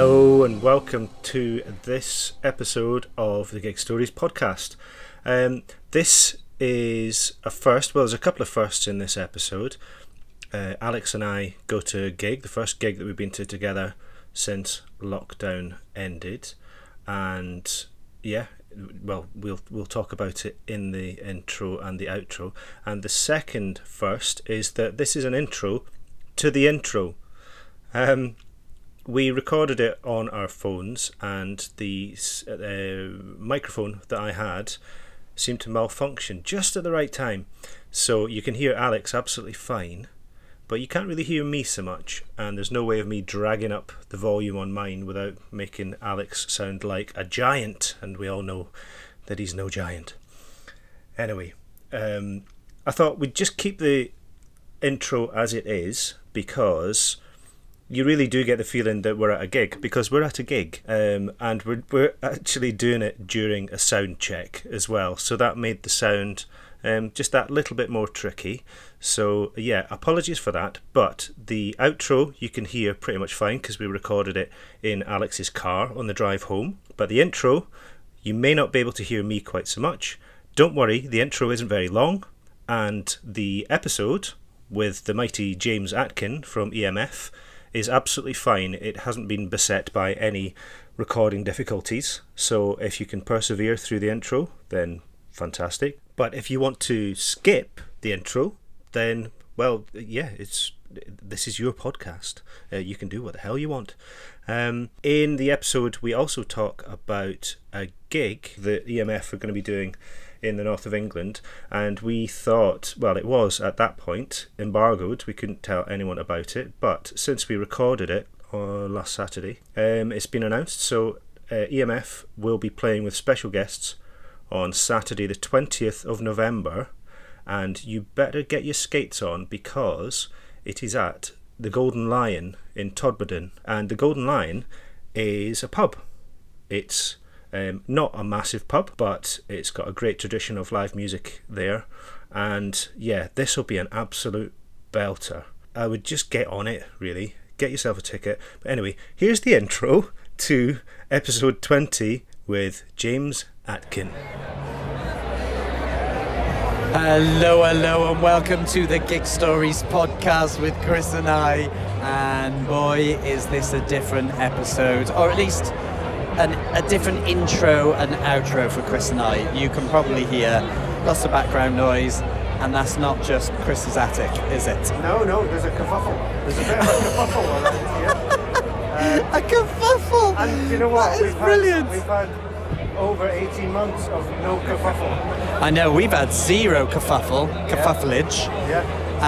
Hello and welcome to this episode of the Gig Stories podcast. Um, this is a first. Well, there's a couple of firsts in this episode. Uh, Alex and I go to a gig, the first gig that we've been to together since lockdown ended, and yeah, well, we'll we'll talk about it in the intro and the outro. And the second first is that this is an intro to the intro. Um, we recorded it on our phones, and the uh, microphone that I had seemed to malfunction just at the right time. So you can hear Alex absolutely fine, but you can't really hear me so much, and there's no way of me dragging up the volume on mine without making Alex sound like a giant, and we all know that he's no giant. Anyway, um, I thought we'd just keep the intro as it is because you really do get the feeling that we're at a gig because we're at a gig um, and we're, we're actually doing it during a sound check as well. So that made the sound um, just that little bit more tricky. So, yeah, apologies for that. But the outro you can hear pretty much fine because we recorded it in Alex's car on the drive home. But the intro, you may not be able to hear me quite so much. Don't worry, the intro isn't very long. And the episode with the mighty James Atkin from EMF is absolutely fine. It hasn't been beset by any recording difficulties. So if you can persevere through the intro, then fantastic. But if you want to skip the intro, then well, yeah, it's this is your podcast. Uh, you can do what the hell you want. Um, in the episode, we also talk about a gig that EMF are going to be doing in the north of England, and we thought, well, it was at that point embargoed. We couldn't tell anyone about it, but since we recorded it uh, last Saturday, um, it's been announced. So uh, EMF will be playing with special guests on Saturday, the 20th of November, and you better get your skates on because it is at the Golden Lion in Todmorden, and the Golden Lion is a pub. It's um, not a massive pub, but it's got a great tradition of live music there. And yeah, this will be an absolute belter. I would just get on it, really. Get yourself a ticket. But anyway, here's the intro to episode 20 with James Atkin. Hello, hello, and welcome to the Gig Stories podcast with Chris and I. And boy, is this a different episode, or at least an, a different intro and outro for Chris and I. You can probably hear lots of background noise, and that's not just Chris's attic, is it? No, no, there's a kerfuffle. There's a bit of a kerfuffle around here. a kerfuffle! And you know what? That is we've brilliant! Had, we've had over 18 months of no kerfuffle. I know, we've had zero kerfuffle, kerfuffleage, Yeah.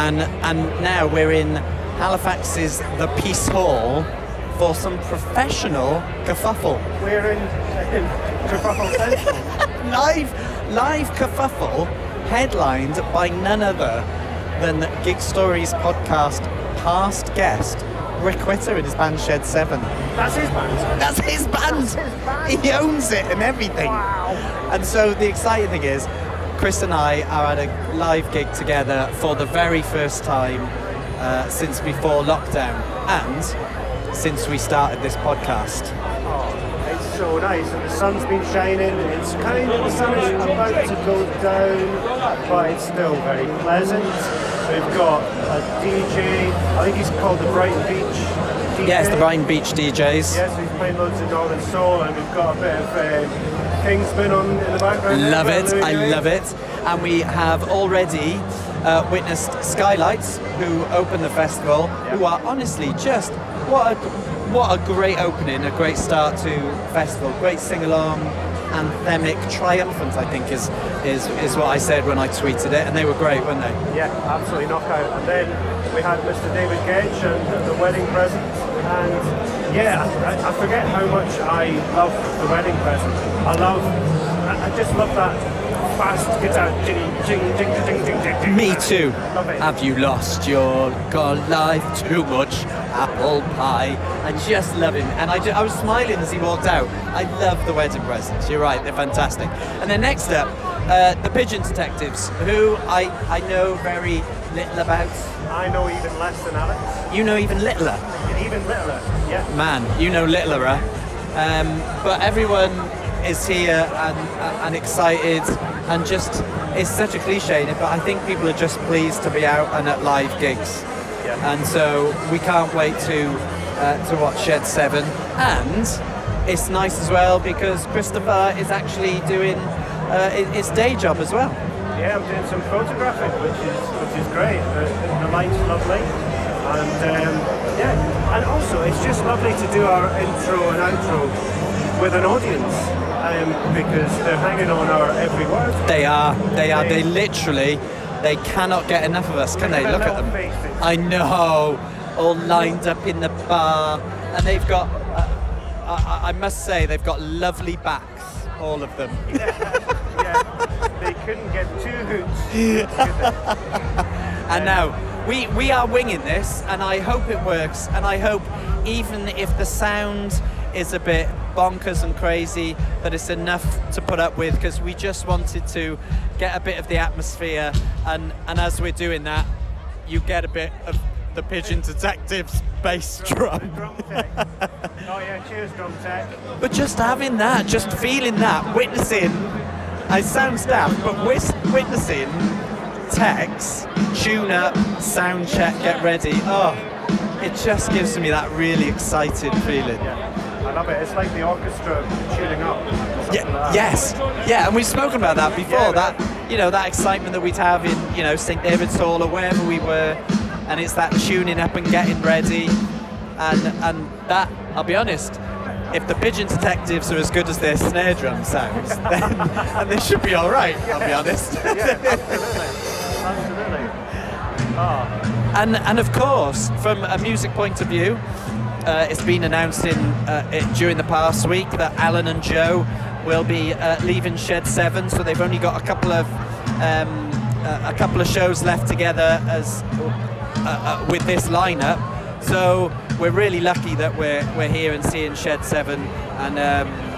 and, and now we're in Halifax's The Piece Hall for some professional kerfuffle. We're in, in kerfuffle central. live live kerfuffle headlined by none other than Gig Stories podcast past guest Rick Witter in his band Shed 7. That's his band. That's his band! his band. He owns it and everything. Wow. And so the exciting thing is, Chris and I are at a live gig together for the very first time uh, since before lockdown and since we started this podcast. Oh, it's so nice, and the sun's been shining. It's kind of the sun is about to go down, but it's still very pleasant. We've got a DJ. I think he's called the Brighton Beach. DJ. Yes, the Brighton Beach DJs. Yes, he's playing loads of Northern Soul, and we've got a bit of uh, Kingsman on in the background. there, Love it, I love it. And we have already uh, witnessed Skylights, who opened the festival, who are honestly just what a, what a great opening, a great start to festival, great sing along, anthemic, triumphant. I think is is is what I said when I tweeted it, and they were great, weren't they? Yeah, absolutely knockout. And then we had Mr. David Gedge and the wedding present. And yeah, I, I forget how much I love the wedding present. I love, I, I just love that fast guitar. Ding, ding, ding, ding, ding, ding, ding. Me too. Have you lost your god life too much? Apple pie. I just love him. And I, ju- I was smiling as he walked out. I love the wedding presents. You're right, they're fantastic. And then next up, uh, the Pigeon Detectives, who I, I know very little about. I know even less than Alex. You know even littler. Even even littler. Yeah. man, you know littler, Um, but everyone is here and, and excited and just, it's such a cliche, but I think people are just pleased to be out and at live gigs. Yeah. And so we can't wait to, uh, to watch Shed 7. And it's nice as well because Christopher is actually doing uh, his- day job as well. Yeah, I'm doing some photographing, which is which is great. The, the light's lovely, and um, yeah, and also it's just lovely to do our intro and outro with an audience um, because they're hanging on our every word. They are, they are, they literally, they cannot get enough of us, can they? Look at them. faces. I know, all lined up in the bar, and they've got. Uh, I, I must say, they've got lovely backs, all of them. yeah, they couldn't get two hoots. And now we we are winging this, and I hope it works. And I hope even if the sound is a bit bonkers and crazy, that it's enough to put up with because we just wanted to get a bit of the atmosphere. And and as we're doing that, you get a bit of the Pigeon Detectives bass drum. Drum tech. Oh yeah, cheers, drum tech. But just having that, just feeling that, witnessing, I sound daft, but witnessing Tex, tune up, sound check, get ready. Oh, it just gives me that really excited feeling. Yeah, I love it. It's like the orchestra tuning up. Yeah, like yes, yeah, and we've spoken about that before. Yeah, that you know that excitement that we'd have in you know St David's Hall or wherever we were, and it's that tuning up and getting ready, and and that I'll be honest. If the pigeon detectives are as good as their snare drum sounds, then and they should be all right. I'll be honest. Yeah, absolutely. Absolutely. Oh, And and of course, from a music point of view, uh, it's been announced in uh, it, during the past week that Alan and Joe will be uh, leaving Shed Seven, so they've only got a couple of um, uh, a couple of shows left together as uh, uh, with this lineup. So we're really lucky that we're we're here and seeing Shed Seven and. Um,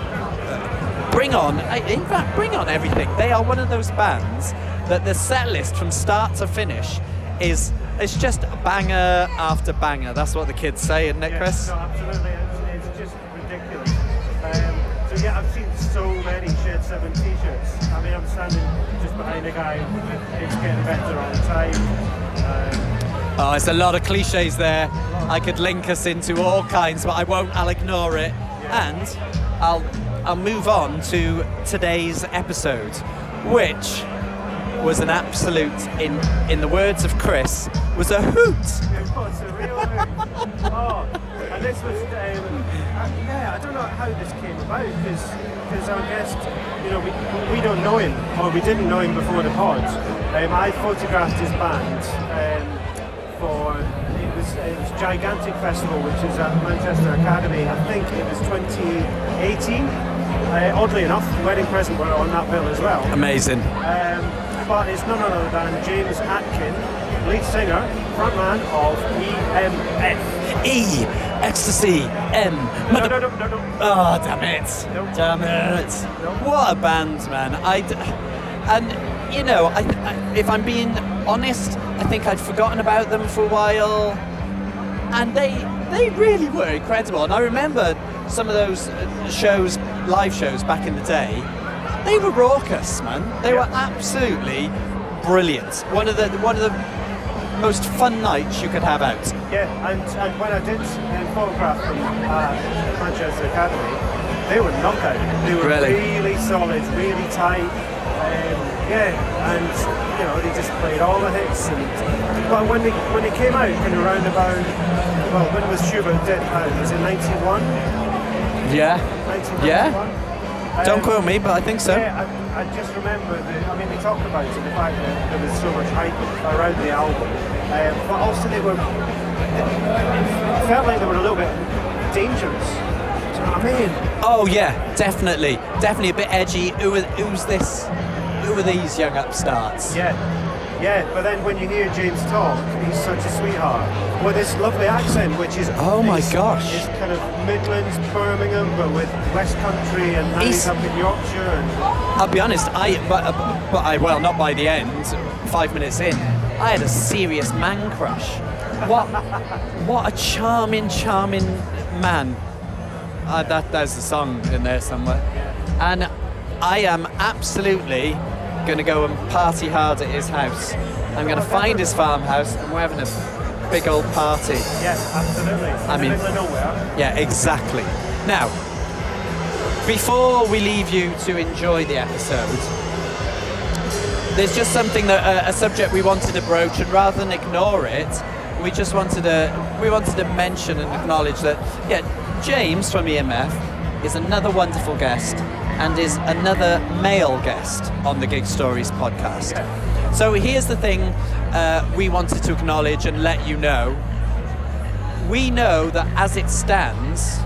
bring on, in fact, bring on everything. They are one of those bands that the set list from start to finish is it's just banger after banger. That's what the kids say, isn't it, yeah, Chris? No, absolutely. It's, it's just ridiculous. Um, so yeah, I've seen so many Shed 7 t-shirts. I mean, I'm standing just behind a guy. It's getting better all the time. Um, Oh, it's a lot of cliches there. I could link us into all kinds, but I won't. I'll ignore it, and I'll I'll move on to today's episode, which was an absolute, in in the words of Chris, was a hoot. it was a real hoot. Oh, and this was, um, uh, yeah, I don't know how this came about because our guest, you know, we, we don't know him or we didn't know him before the pod. Um, I photographed his band um, for it was it was Gigantic Festival, which is at Manchester Academy. I think it was 2018. Uh, oddly enough, Wedding Present were on that bill as well. Amazing. Um, but it's none other than James Atkin, lead singer, frontman of EMF. E, ecstasy, M. No, no, no, no, no. Oh, damn it. Nope. Damn it. Nope. What a band, man. I d- and, you know, I, I, if I'm being honest, I think I'd forgotten about them for a while. And they they really were incredible. And I remember some of those uh, shows, live shows back in the day. They were raucous, man. They were absolutely brilliant. One of the one of the most fun nights you could have out. Yeah, and, and when I did photograph from uh, Manchester Academy, they were knockout. They were Really? really solid, really tight. Um, yeah, and you know they just played all the hits. And but when they when they came out in around about well, when was Schubert Dip out? Was it 91? Yeah. 1991? Yeah. Don't Um, quote me, but I think so. Yeah, I, I just remember the. I mean, they talked about it, the fact that there was so much hype around the album, um, but also they were. It felt like they were a little bit dangerous. Do you know what I mean? Oh yeah, definitely, definitely a bit edgy. Who who's this? Who are these young upstarts? Yeah, yeah. But then when you hear James talk, he's such a sweetheart with this lovely accent, which is Oh my is- gosh. is kind of Midlands, Birmingham, but with West Country, and now he's, He's- up in Yorkshire. And I'll be honest, I but but I well not by the end, five minutes in, I had a serious man crush what what a charming, charming man. Uh, that there's a song in there somewhere, and I am absolutely going to go and party hard at his house. I'm going to find his farmhouse, and we're having a big old party. Yes, absolutely. I mean- in the middle of nowhere. Yeah, exactly. Now, before we leave you to enjoy the episode, there's just something that uh, a subject we wanted to broach, and rather than ignore it, we just wanted to we wanted to mention and acknowledge that yeah, James from EMF is another wonderful guest and is another male guest on the Gig Stories podcast. So here's the thing uh, we wanted to acknowledge and let you know. We know that as it stands,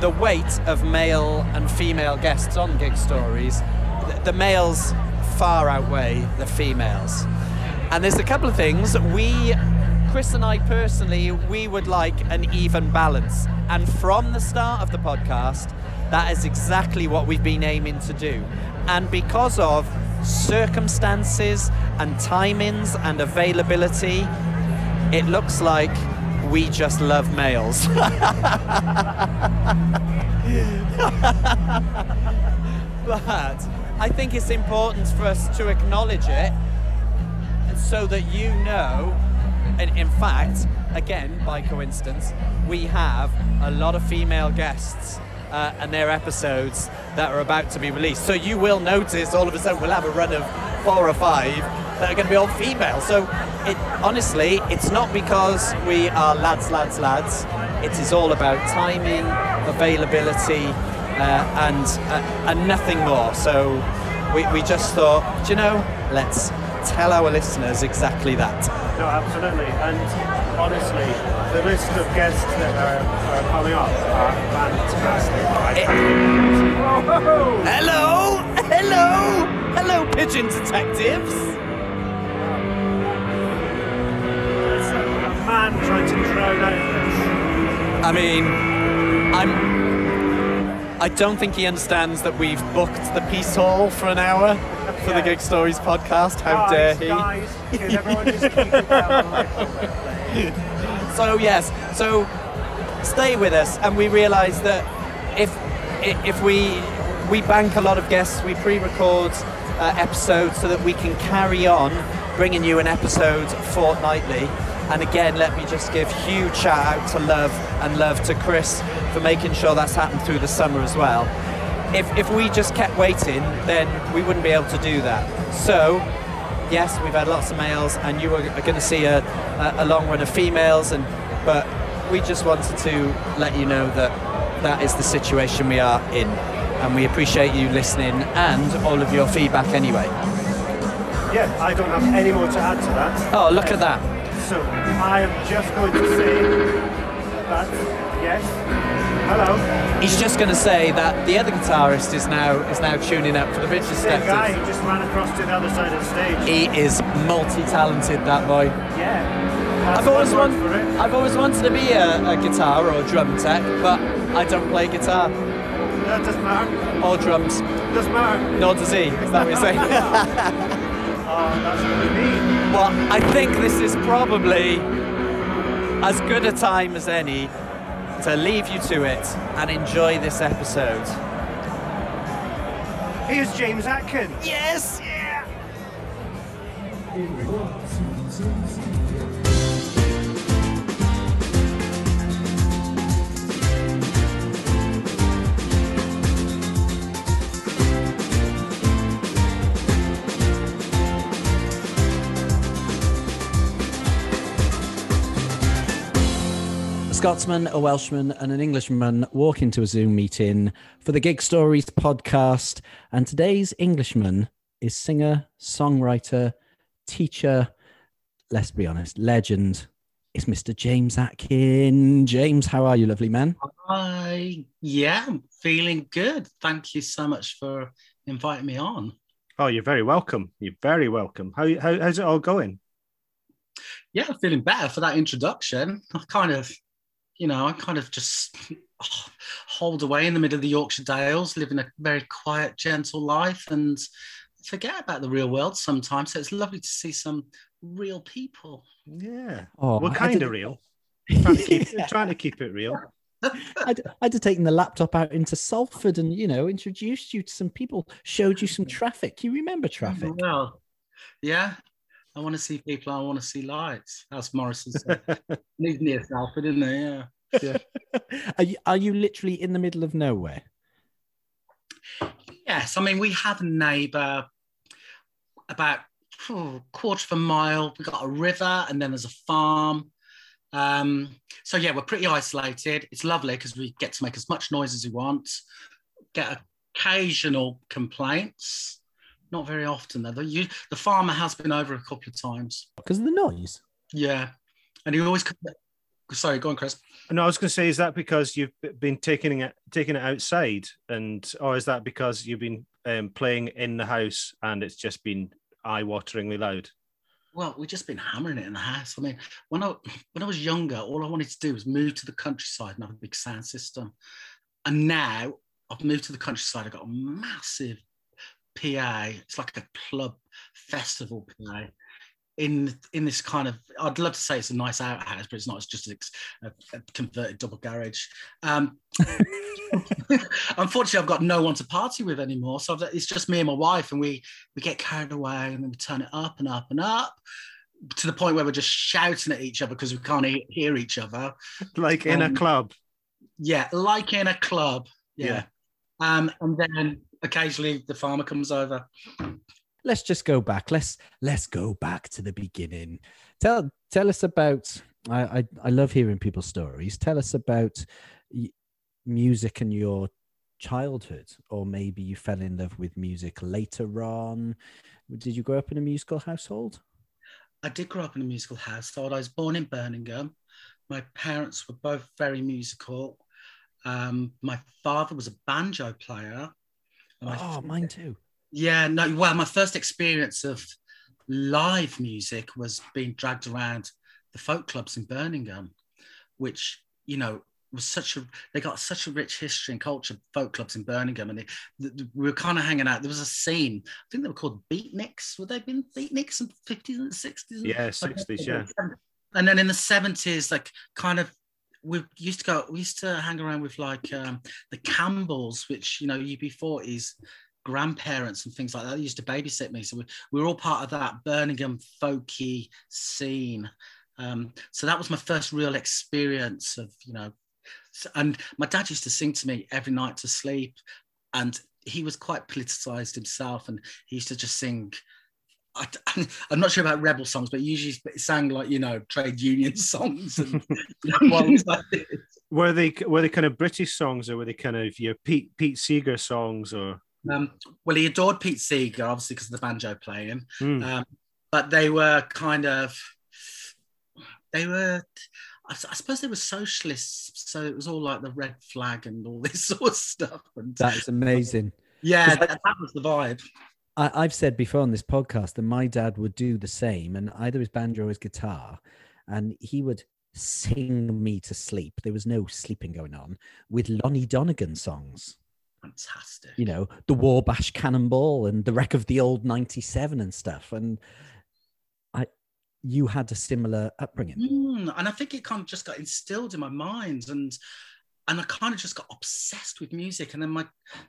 the weight of male and female guests on Gig Stories, th- the males far outweigh the females. And there's a couple of things we, Chris and I personally, we would like an even balance. And from the start of the podcast, that is exactly what we've been aiming to do. And because of circumstances and timings and availability, it looks like we just love males. but I think it's important for us to acknowledge it so that you know and in fact again by coincidence we have a lot of female guests uh, and their episodes that are about to be released. So you will notice all of a sudden we'll have a run of four or five that are going to be all female. So it honestly it's not because we are lads lads lads. It is all about timing availability uh, and uh, and nothing more. So we, we just thought do you know let's tell our listeners exactly that. No, absolutely. And honestly, the list of guests that are, are coming up are fantastic. Whoa! Hello, hello, hello, pigeon detectives. There's a man trying to. I mean, I'm. I don't think he understands that we've booked the Piece Hall for an hour for the Gig Stories podcast. How dare he? Guys, everyone just keep it down So yes, so stay with us, and we realise that if if we we bank a lot of guests, we pre-record uh, episodes so that we can carry on bringing you an episode fortnightly. And again, let me just give huge shout out to Love and Love to Chris for making sure that's happened through the summer as well. If, if we just kept waiting, then we wouldn't be able to do that. So, yes, we've had lots of males, and you are going to see a, a, long run of females, and but we just wanted to let you know that that is the situation we are in, and we appreciate you listening and all of your feedback anyway. Yeah, I don't have any more to add to that. Oh, look at that! So I am just going to say that yes. Hello. He's just going to say that the other guitarist is now is now tuning up for the Bitches Same guy who just ran across to the other side of the stage. He is multi-talented, that boy. Yeah. I've always, want, for it. I've always wanted to be a, a guitar or a drum tech, but I don't play guitar That doesn't matter. or drums, Doesn't matter. nor does he. Is that what you're saying? Oh, that's really mean. well, I think this is probably as good a time as any to leave you to it and enjoy this episode. Here's James Atkin. Yes! Yeah. Scotsman, a Welshman, and an Englishman walk into a Zoom meeting for the Gig Stories podcast. And today's Englishman is singer, songwriter, teacher, let's be honest, legend. It's Mr. James Atkin. James, how are you, lovely man? Hi. yeah, I'm feeling good. Thank you so much for inviting me on. Oh, you're very welcome. You're very welcome. How, how how's it all going? Yeah, I'm feeling better for that introduction. I kind of, you know, I kind of just hold away in the middle of the Yorkshire Dales, living a very quiet, gentle life, and forget about the real world sometimes. So it's lovely to see some real people. Yeah. Oh, We're kind did- of real. Trying to keep trying to keep it real. I'd, I'd have taken the laptop out into Salford and you know introduced you to some people, showed you some mm-hmm. traffic. You remember traffic? Well, yeah. I want to see people. I want to see lights. As Morrison said. Live near Salford, isn't there? Yeah. Are you, are you literally in the middle of nowhere? Yes, I mean we have a neighbour about oh, quarter of a mile. We've got a river, and then there's a farm. Um, so yeah, we're pretty isolated. It's lovely because we get to make as much noise as we want. Get occasional complaints, not very often though. The, you, the farmer has been over a couple of times. Because of the noise. Yeah, and he always. Sorry, go on, Chris. No, I was going to say, is that because you've been taking it taking it outside, and or is that because you've been um, playing in the house and it's just been eye-wateringly loud? Well, we've just been hammering it in the house. I mean, when I when I was younger, all I wanted to do was move to the countryside and have a big sound system. And now I've moved to the countryside. I've got a massive PA. It's like a club festival PA. In in this kind of, I'd love to say it's a nice outhouse, but it's not. It's just a, a converted double garage. Um, unfortunately, I've got no one to party with anymore. So it's just me and my wife, and we we get carried away, and then we turn it up and up and up to the point where we're just shouting at each other because we can't he- hear each other. Like in a Um, club. Yeah, like in a club. Yeah. Um, and then occasionally the farmer comes over. Let's just go back. Let's let's go back to the beginning. Tell tell us about. I I, I love hearing people's stories. Tell us about music and your childhood, or maybe you fell in love with music later on. Did you grow up in a musical household? I did grow up in a musical household. I was born in Birmingham. My parents were both very musical. Um, my father was a banjo player. And my Oh, mine too. Yeah, no, well, my first experience of live music was being dragged around the folk clubs in Birmingham, which, you know, was such a, they got such a rich history and culture, folk clubs in Birmingham. And they, th- th- we were kind of hanging out. There was a scene, I think they were called beatniks. Would they have been beatniks in the 50s and 60s? Yeah, 60s, yeah. And then in the 70s, like kind of, we used to go, we used to hang around with like um, the Campbells, which, you know, UB40s, grandparents and things like that. Used to babysit me. So we, we were all part of that Birmingham folky scene. Um, so that was my first real experience of, you know, and my dad used to sing to me every night to sleep. And he was quite politicized himself and he used to just sing. I, am not sure about rebel songs, but he usually sang like, you know, trade union songs and you know, Well, like. Were they were they kind of British songs or were they kind of your Pete Pete Seeger songs or? Um, well, he adored Pete Seeger, obviously, because of the banjo playing. Hmm. Um, but they were kind of, they were, I suppose they were socialists. So it was all like the red flag and all this sort of stuff. And That is amazing. yeah, that, that was the vibe. I, I've said before on this podcast that my dad would do the same, and either his banjo or his guitar, and he would sing me to sleep. There was no sleeping going on with Lonnie Donegan songs. Fantastic. You know, the Wabash Cannonball and the Wreck of the Old '97 and stuff. And I, you had a similar upbringing. Mm, and I think it kind of just got instilled in my mind, and and I kind of just got obsessed with music. And then my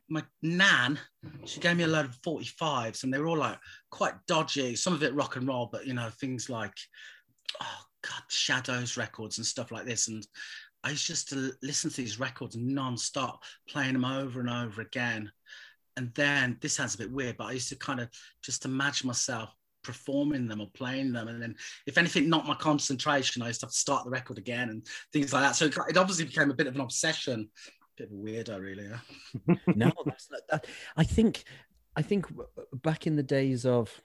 my nan, she gave me a load of 45s, and they were all like quite dodgy. Some of it rock and roll, but you know things like oh god, Shadows records and stuff like this. And I used just to listen to these records non-stop, playing them over and over again. And then this sounds a bit weird, but I used to kind of just imagine myself performing them or playing them. And then if anything knocked my concentration, I used to have to start the record again and things like that. So it, it obviously became a bit of an obsession. A bit of a weirdo, really. Yeah? no, that's not that. I think, I think back in the days of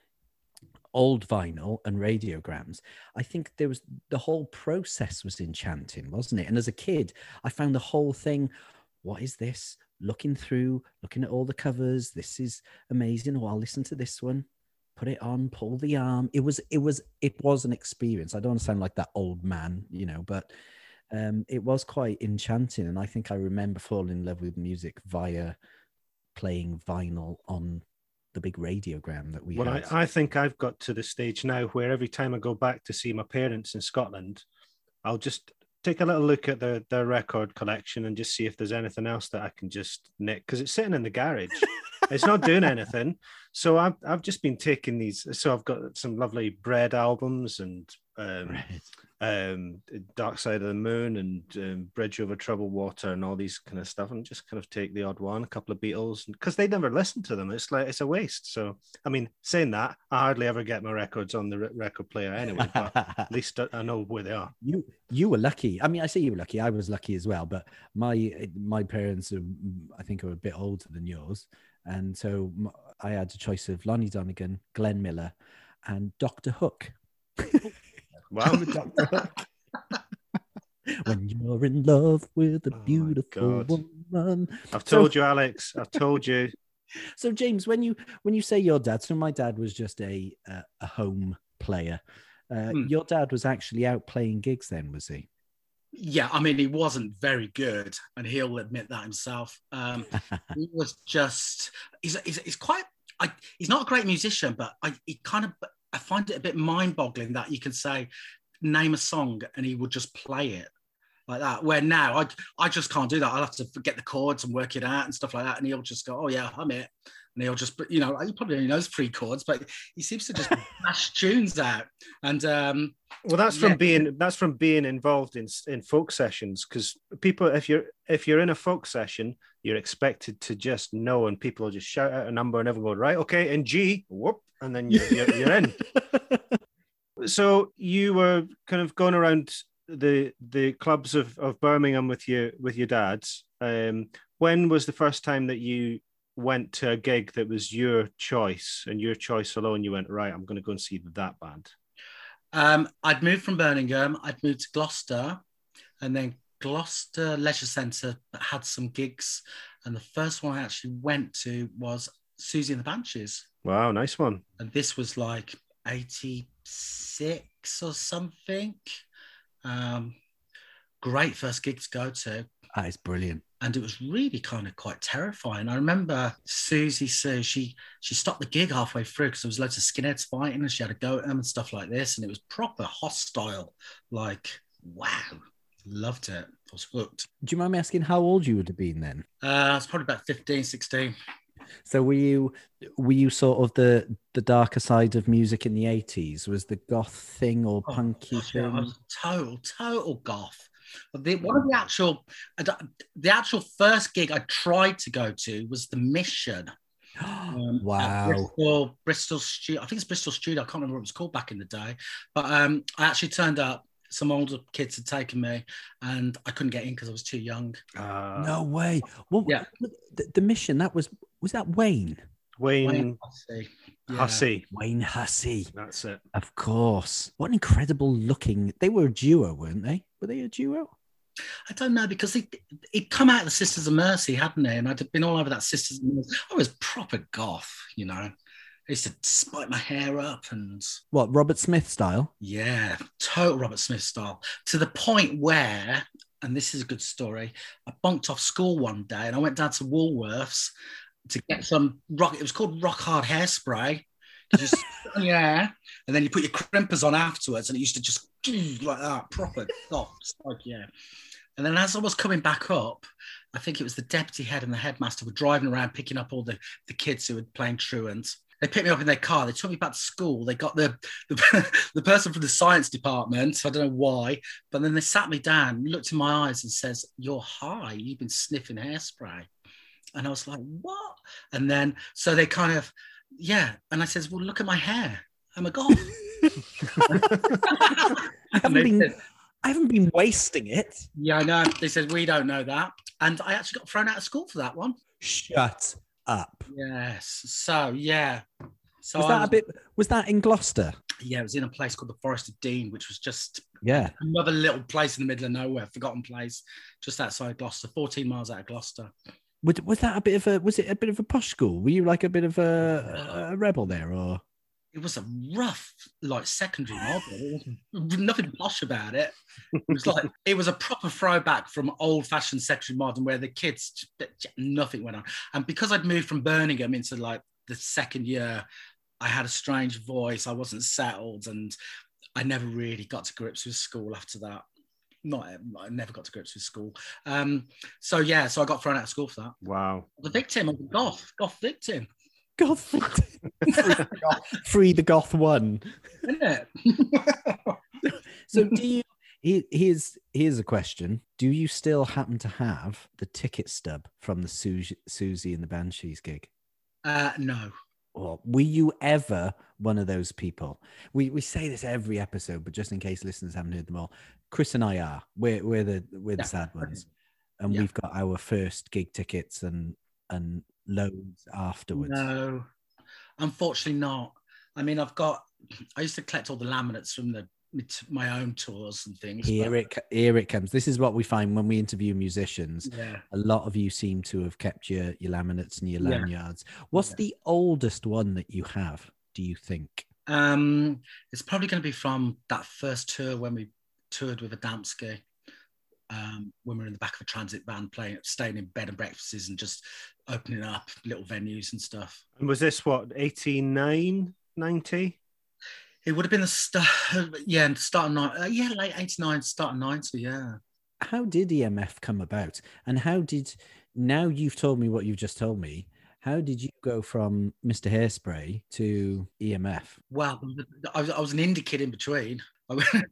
old vinyl and radiograms, I think there was the whole process was enchanting, wasn't it? And as a kid, I found the whole thing. What is this? Looking through, looking at all the covers. This is amazing. Oh, I'll listen to this one. Put it on. Pull the arm. It was. It was. It was an experience. I don't want to sound like that old man, you know, but um, it was quite enchanting. And I think I remember falling in love with music via playing vinyl on the big radiogram that we Well, had. I, I think I've got to the stage now where every time I go back to see my parents in Scotland, I'll just take a little look at their, their record collection and just see if there's anything else that I can just nick because it's sitting in the garage. it's not doing anything. So I've, I've just been taking these. So I've got some lovely bread albums and um, um, Dark Side of the Moon and um, Bridge Over Troubled Water and all these kind of stuff, and just kind of take the odd one, a couple of Beatles, because they never listen to them. It's like it's a waste. So, I mean, saying that, I hardly ever get my records on the re- record player anyway. But at least I, I know where they are. you you were lucky. I mean, I say you were lucky. I was lucky as well. But my my parents are, I think, are a bit older than yours, and so I had a choice of Lonnie Donegan, Glenn Miller, and Doctor Hook. Wow. Doctor Hook. when you're in love with a Oh beautiful God. woman. I've So- told you, Alex. I've told you. So James, when you when you say your dad, so my dad was just a a, a home player. Uh, Hmm. Your dad was actually out playing gigs then, was he? Yeah, I mean, he wasn't very good, and he'll admit that himself. Um, he was just he's he's, he's quite I, he's not a great musician but I he kind of I find it a bit mind-boggling that you can say name a song and he would just play it like that. Where now I I just can't do that. I'll have to forget the chords and work it out and stuff like that and he'll just go oh yeah I'm it and he'll just you know he probably only knows three chords but he seems to just mash tunes out and um Well, that's from Yeah. being that's from being involved in in folk sessions because people, if you're if you're in a folk session, you're expected to just know, and people will just shout out a number and everyone go right, okay, in G, whoop, and then you're, you're, you're in. So you were kind of going around the the clubs of, of Birmingham with your with your dads. Um, when was the first time that you went to a gig that was your choice and your choice alone? You went right. I'm going to go and see that band. Um, I'd moved from Birmingham, I'd moved to Gloucester, and then Gloucester Leisure Centre had some gigs. And the first one I actually went to was Siouxsie and the Banshees. Wow, nice one. And this was like 86 or something. Um, great first gig to go to. That is brilliant. And it was really kind of quite terrifying. I remember Siouxsie Sioux, she she stopped the gig halfway through because there was loads of skinheads fighting and she had to go at them and stuff like this. And it was proper hostile. Like, wow. Loved it. I was hooked. Do you mind me asking how old you would have been then? Uh, I was probably about 15, 16. So were you were you sort of the the darker side of music in the eighties? Was the goth thing or Oh, punky gosh, yeah, I thing? was total, total goth. But the, one of the actual, the actual first gig I tried to go to was the Mission. um, wow. Bristol, Bristol Studio. I think it's Bristol Studio. I can't remember what it was called back in the day. But um, I actually turned up. Some older kids had taken me, and I couldn't get in because I was too young. Uh, No way. Well, Yeah. the, the mission that was was that Wayne Wayne Wayne Hussey. Yeah. Hussey. Wayne Hussey, That's it. of course. What an incredible looking. They were a duo, weren't they? Were they a duo? I don't know because he he'd come out of the Sisters of Mercy, hadn't he? And I'd been all over that Sisters of Mercy. I was proper goth, you know. I used to spike my hair up and What Robert Smith style? Yeah, total Robert Smith style. To the point where, and this is a good story, I bunked off school one day and I went down to Woolworths to get some rock. It was called Rock Hard Hairspray. Just, yeah, and then you put your crimpers on afterwards, and it used to just like that, proper soft, like yeah. And then as I was coming back up, I think it was the deputy head and the headmaster were driving around picking up all the, the kids who were playing truant. They picked me up in their car. They took me back to school. They got the the, the person from the science department. I don't know why, but then they sat me down, looked in my eyes, and says, "You're high. You've been sniffing hairspray." And I was like, "What?" And then so they kind of, yeah. And I says, "Well, look at my hair. I'm oh. a god. I haven't been said, I haven't been wasting it. yeah, I know. They said we don't know that, and I actually got thrown out of school for that one. Shut up. Yes. So yeah. So Was that a bit was that in Gloucester? Yeah, it was in a place called the Forest of Dean, which was just Yeah. another little place in the middle of nowhere, forgotten place, just outside Gloucester, 14 miles out of Gloucester. Was, was that a bit of a was it a bit of a posh school? Were you like a bit of a, a rebel there or It was a rough, like secondary modern. Nothing posh about it. It was like it was a proper throwback from old-fashioned secondary modern, where the kids nothing went on. And because I'd moved from Birmingham into like the second year, I had a strange voice. I wasn't settled, and I never really got to grips with school after that. Not, I never got to grips with school. Um, so yeah, so I got thrown out of school for that. Wow. The victim of the goth, goth victim, Goth. Free the Goth one. isn't it? So do you? Here's here's a question: Do you still happen to have the ticket stub from the Siouxsie, Siouxsie and the Banshees gig? uh, no. Were you ever one of those people? We we say this every episode, but just in case listeners haven't heard them all, Chris and I are. We're we're the we're the Yeah. sad ones, and Yeah. we've got our first gig tickets and and loads afterwards. No, unfortunately not. I mean, I've got. I used to collect all the laminates from the my own tours and things. Here but- it here it comes. This is what we find when we interview musicians. Yeah. A lot of you seem to have kept your your laminates and your Yeah. lanyards. What's Yeah. the oldest one that you have? Do you think? Um, it's probably going to be from that first tour when we toured with Adamski. Um, when we were in the back of a transit van playing, staying in bed and breakfasts and just opening up little venues and stuff. And was this what, 89, 90? It would have been the start, yeah, and start of nine, uh, yeah, late '89, start of '90, yeah. How did EMF come about? And how did now you've told me what you've just told me? How did you go from Mr. Hairspray to EMF? Well, I was, I was an indie kid in between. completely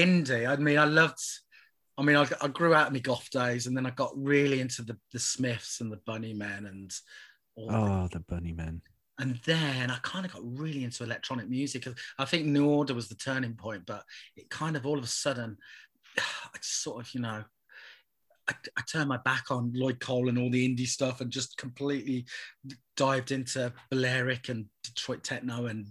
indie. I mean, I loved. I mean, I, I grew out of my goth days, and then I got really into the the Smiths and the Bunnymen and all. that. oh, the Bunnymen. And then I kind of got really into electronic music. I think New Order was the turning point, but it kind of all of a sudden, I just sort of, you know, I, I turned my back on Lloyd Cole and all the indie stuff and just completely dived into Balearic and Detroit techno and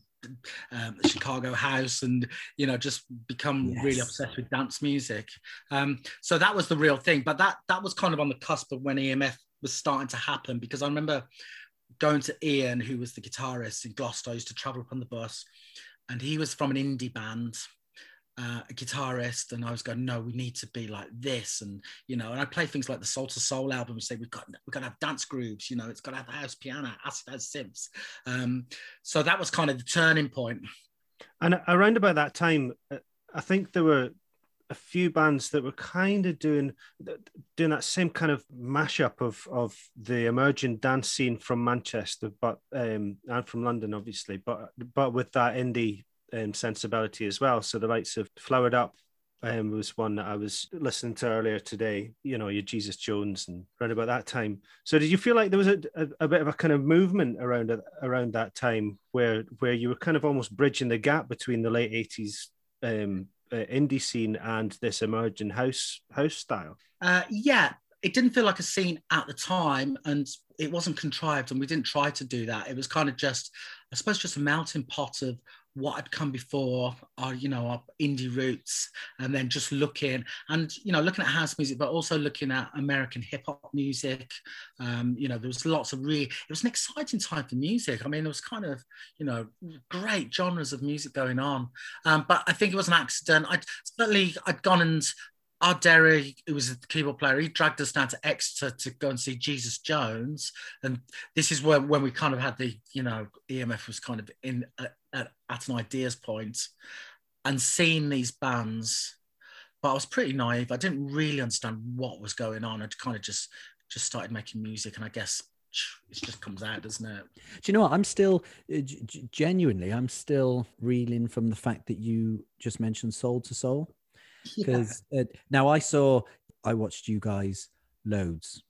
um, Chicago house and you know just become really obsessed with dance music. Um, so that was the real thing. But that that was kind of on the cusp of when EMF was starting to happen because I remember going to Ian, who was the guitarist in Gloucester. I used to travel up on the bus, and he was from an indie band, uh, a guitarist, and I was going, no, we need to be like this, and you know, and I play things like the Soul II Soul album. We say we've got we've got to have dance grooves, you know, it's got to have house piano, acid house synths. Um, so that was kind of the turning point. And around about that time, uh, I think there were a few bands that were kind of doing doing that same kind of mashup of of the emerging dance scene from Manchester, but um, and from London, obviously, but but with that indie um, sensibility as well. So the likes of Flowered Up. Um, was one that I was listening to earlier today. You know, your Jesus Jones and around about that time. So, did you feel like there was a, a, a bit of a kind of movement around around that time where where you were kind of almost bridging the gap between the late eighties um, uh, indie scene and this emerging house house style? Uh, yeah, it didn't feel like a scene at the time, and it wasn't contrived, and we didn't try to do that. It was kind of just, I suppose, just a melting pot of what had come before our, you know, our indie roots, and then just looking and you know, looking at house music, but also looking at American hip hop music. Um, you know, there was lots of really. It was an exciting time for music. I mean, there was kind of, you know, great genres of music going on. Um, but I think it was an accident. I certainly I'd gone and our Derry, who was the keyboard player, he dragged us down to Exeter to go and see Jesus Jones, and this is where when we kind of had the, you know, EMF was kind of in at, at, at an ideas point, and seeing these bands, but I was pretty naive. I didn't really understand what was going on. I kind of just just started making music, and I guess it just comes out, doesn't it? Do you know what? I'm still uh, g- genuinely, I'm still reeling from the fact that you just mentioned Soul II Soul. Because uh, now I saw, I watched you guys loads.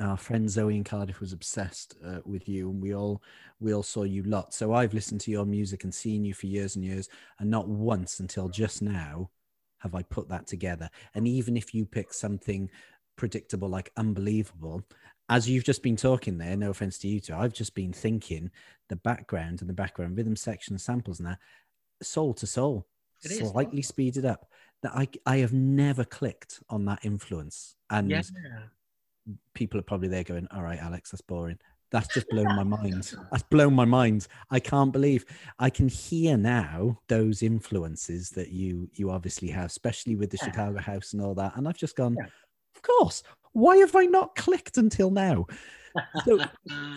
Our friend Zoe in Cardiff was obsessed uh, with you, and we all we all saw you lot. So I've listened to your music and seen you for years and years, and not once until just now have I put that together. And even if you pick something predictable like unbelievable, as you've just been talking there, no offense to you two, I've just been thinking the background and the background rhythm section samples now, Soul II Soul, It is. slightly speeded up. That I I have never clicked on that influence, and Yeah. People are probably there going, "All right, Alex, that's boring." That's just blown my mind. That's blown my mind. I can't believe I can hear now those influences that you you obviously have, especially with the. Chicago house and all that. And I've just gone, Yeah. of course. Why have I not clicked until now? So,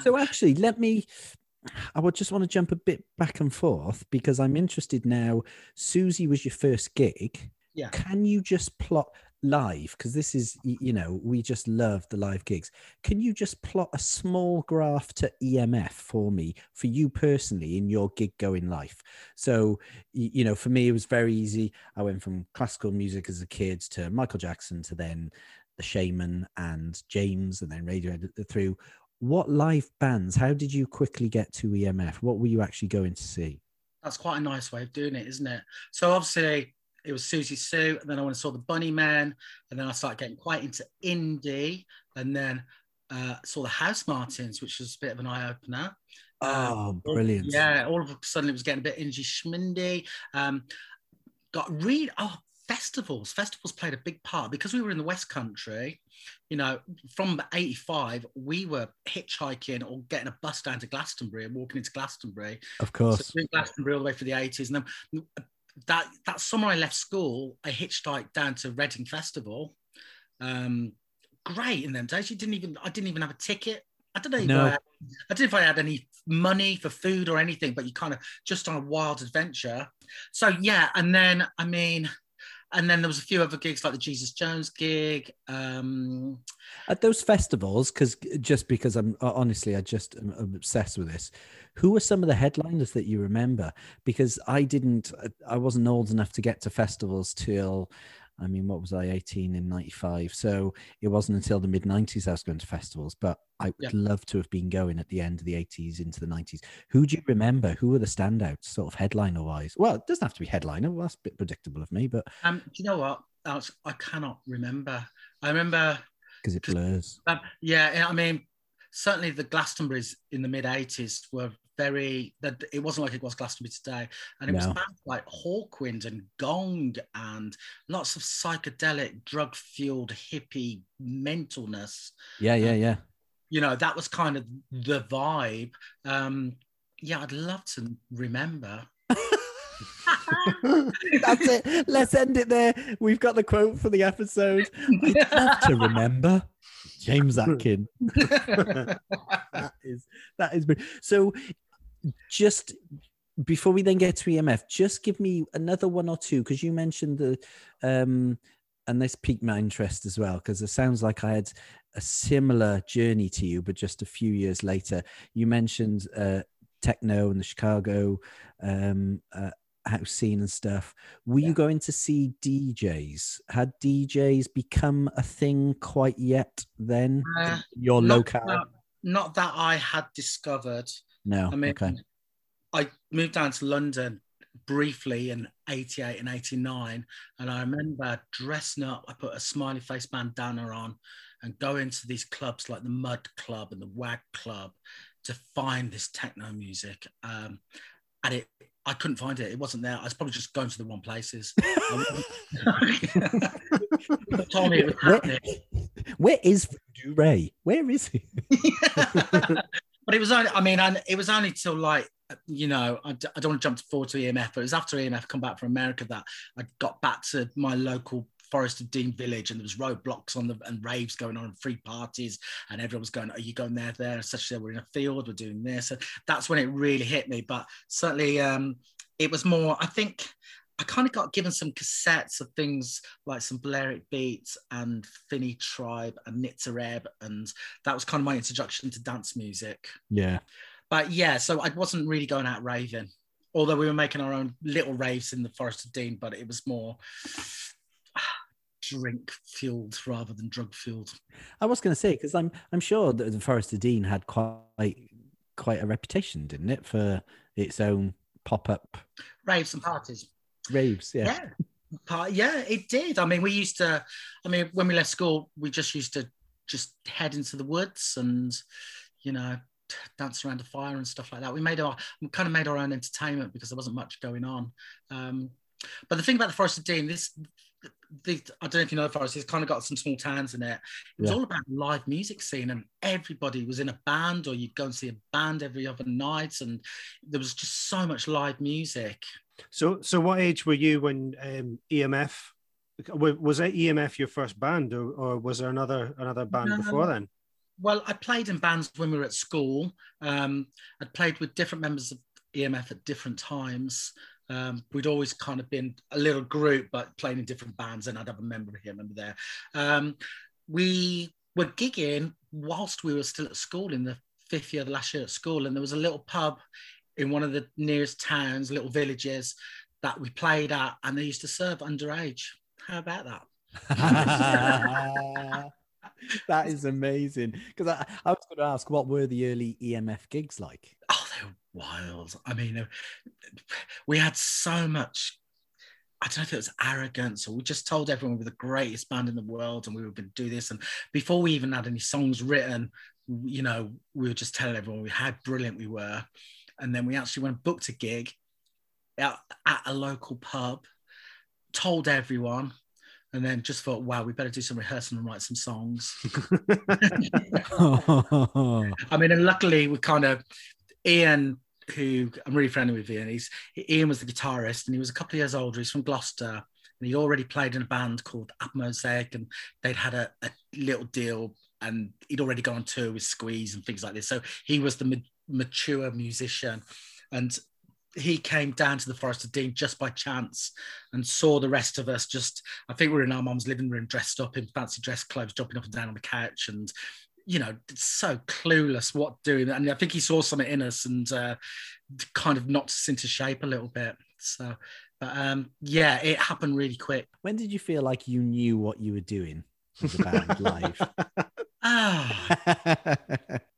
so actually, let me. I would just want to jump a bit back and forth because I'm interested now. Siouxsie was your first gig. Yeah. Can you just plot live? Because this is, you know, we just love the live gigs. Can you just plot a small graph to EMF for me, for you personally, in your gig going life? So, you know, for me, it was very easy. I went from classical music as a kid to Michael Jackson to then the Shamen and James and then Radiohead uh, through. What live bands? How did you quickly get to EMF? What were you actually going to see? That's quite a nice way of doing it, isn't it? So obviously it was Siouxsie Sioux, and then I went and saw the Bunnymen, and then I started getting quite into indie, and then uh, saw the Housemartins, which was a bit of an eye opener. Oh, brilliant! Yeah, all of a sudden it was getting a bit ingy schmindy. Um, got read oh festivals. Festivals played a big part because we were in the West Country. You know, from '85, we were hitchhiking or getting a bus down to Glastonbury and walking into Glastonbury. Of course. doing Glastonbury all the way through the 80s. And then that that summer I left school, I hitchhiked down to Reading Festival. Um, great in them days. You didn't even I didn't even have a ticket. I don't know No. I, I don't know if I had any money for food or anything, but you kind of just on a wild adventure. So yeah, and then I mean, and then there was a few other gigs like the Jesus Jones gig. Um, At those festivals, because just because I'm honestly, I just am I'm obsessed with this. Who were some of the headliners that you remember? Because I didn't, I wasn't old enough to get to festivals till, I mean, what was I, 18 in 95? So it wasn't until the mid 90s I was going to festivals, but I would Yeah. love to have been going at the end of the 80s into the 90s. Who do you remember? Who were the standouts, sort of headliner wise? Well, it doesn't have to be headliner. Well, that's a bit predictable of me, but um, do you know what? Alex, I cannot remember. I remember because it blurs. Um, yeah, I mean, certainly the Glastonbury's in the mid 80s were very, that it wasn't like it was Glastonbury today. And it was bands like Hawkwind and Gong and lots of psychedelic, drug fueled hippie mentalness. Yeah, yeah, yeah. You know, that was kind of the vibe. Um, yeah, I'd love to remember. That's it. Let's end it there. We've got the quote for the episode. I'd love to remember James Atkin. that is that is so. Just before we then get to EMF, just give me another one or two because you mentioned the, um, and this piqued my interest as well because it sounds like I had a similar journey to you, but just a few years later. You mentioned uh, techno and the Chicago um, uh, house scene and stuff. Were you going to see DJs? Had DJs become a thing quite yet then? Uh, Your not locale? that- not that I had discovered. No. I mean, okay. I moved down to London briefly in 88 and 89. And I remember dressing up, I put a smiley face bandana on and going to these clubs like the Mud Club and the Wag Club to find this techno music. Um, and it, I couldn't find it. It wasn't there. I was probably just going to the wrong places. People told me it was Where, happening. where is Voodoo Ray? Where is he? but it was only, I mean, and it was only till like, you know, I, d- I don't want to jump forward to EMF, but it was after EMF come back from America that I got back to my local Forest of Dean village and there was roadblocks on the and raves going on and free parties and everyone was going, are you going there, there? That we're in a field, we're doing this. And that's when it really hit me. But certainly um, it was more, I think, I kind of got given some cassettes of things like some Balearic Beats and Finitribe and Nitzer Ebb, and that was kind of my introduction to dance music. Yeah. But yeah, so I wasn't really going out raving, although we were making our own little raves in the Forest of Dean, but it was more drink fueled rather than drug fueled. I was going to say because I'm I'm sure that the Forest of Dean had quite quite a reputation, didn't it, for its own pop up Raves and parties. Raves? Yeah. Yeah. Part, yeah, it did. I mean, we used to, I mean, when we left school, we just used to just head into the woods and, you know, dance around a fire and stuff like that. We made our, we kind of made our own entertainment because there wasn't much going on. Um, but the thing about the Forest of Dean, this, the, I don't know if you know the Forest, it's kind of got some small towns in it. It was Yeah. all about live music scene and everybody was in a band or you'd go and see a band every other night. And there was just so much live music. So, so what age were you when um, EMF was it EMF your first band, or, or was there another another band no, before then? Well, I played in bands when we were at school. Um, I'd played with different members of EMF at different times. Um, we'd always kind of been a little group, but playing in different bands, and I'd have a member here, member there. Um, we were gigging whilst we were still at school in the fifth year of the last year at school, and there was a little pub in one of the nearest towns, little villages that we played at, and they used to serve underage. How about that? that is amazing. Because I, I, was going to ask, what were the early EMF gigs like? Oh, they were wild. I mean, we had so much. I don't know if it was arrogance or we just told everyone we were the greatest band in the world and we were going to do this. And before we even had any songs written, you know, we were just telling everyone we how brilliant we were. And then we actually went and booked a gig at, at a local pub, told everyone, and then just thought, wow, we better do some rehearsal and write some songs. I mean, and luckily we kind of Ian, who I'm really friendly with Ian. He's Ian was the guitarist, and he was a couple of years older. He's from Gloucester, and he already played in a band called Apple Mosaic, and they'd had a, a little deal, and he'd already gone on tour with Squeeze and things like this. So he was the mature musician, and he came down to the Forest of Dean just by chance and saw the rest of us just i think we are in our mom's living room dressed up in fancy dress clothes jumping up and down on the couch and you know so clueless what doing and i think he saw something in us and uh, kind of knocked us into shape a little bit. So but um yeah it happened really quick. When did you feel like you knew what you were doing the band live? ah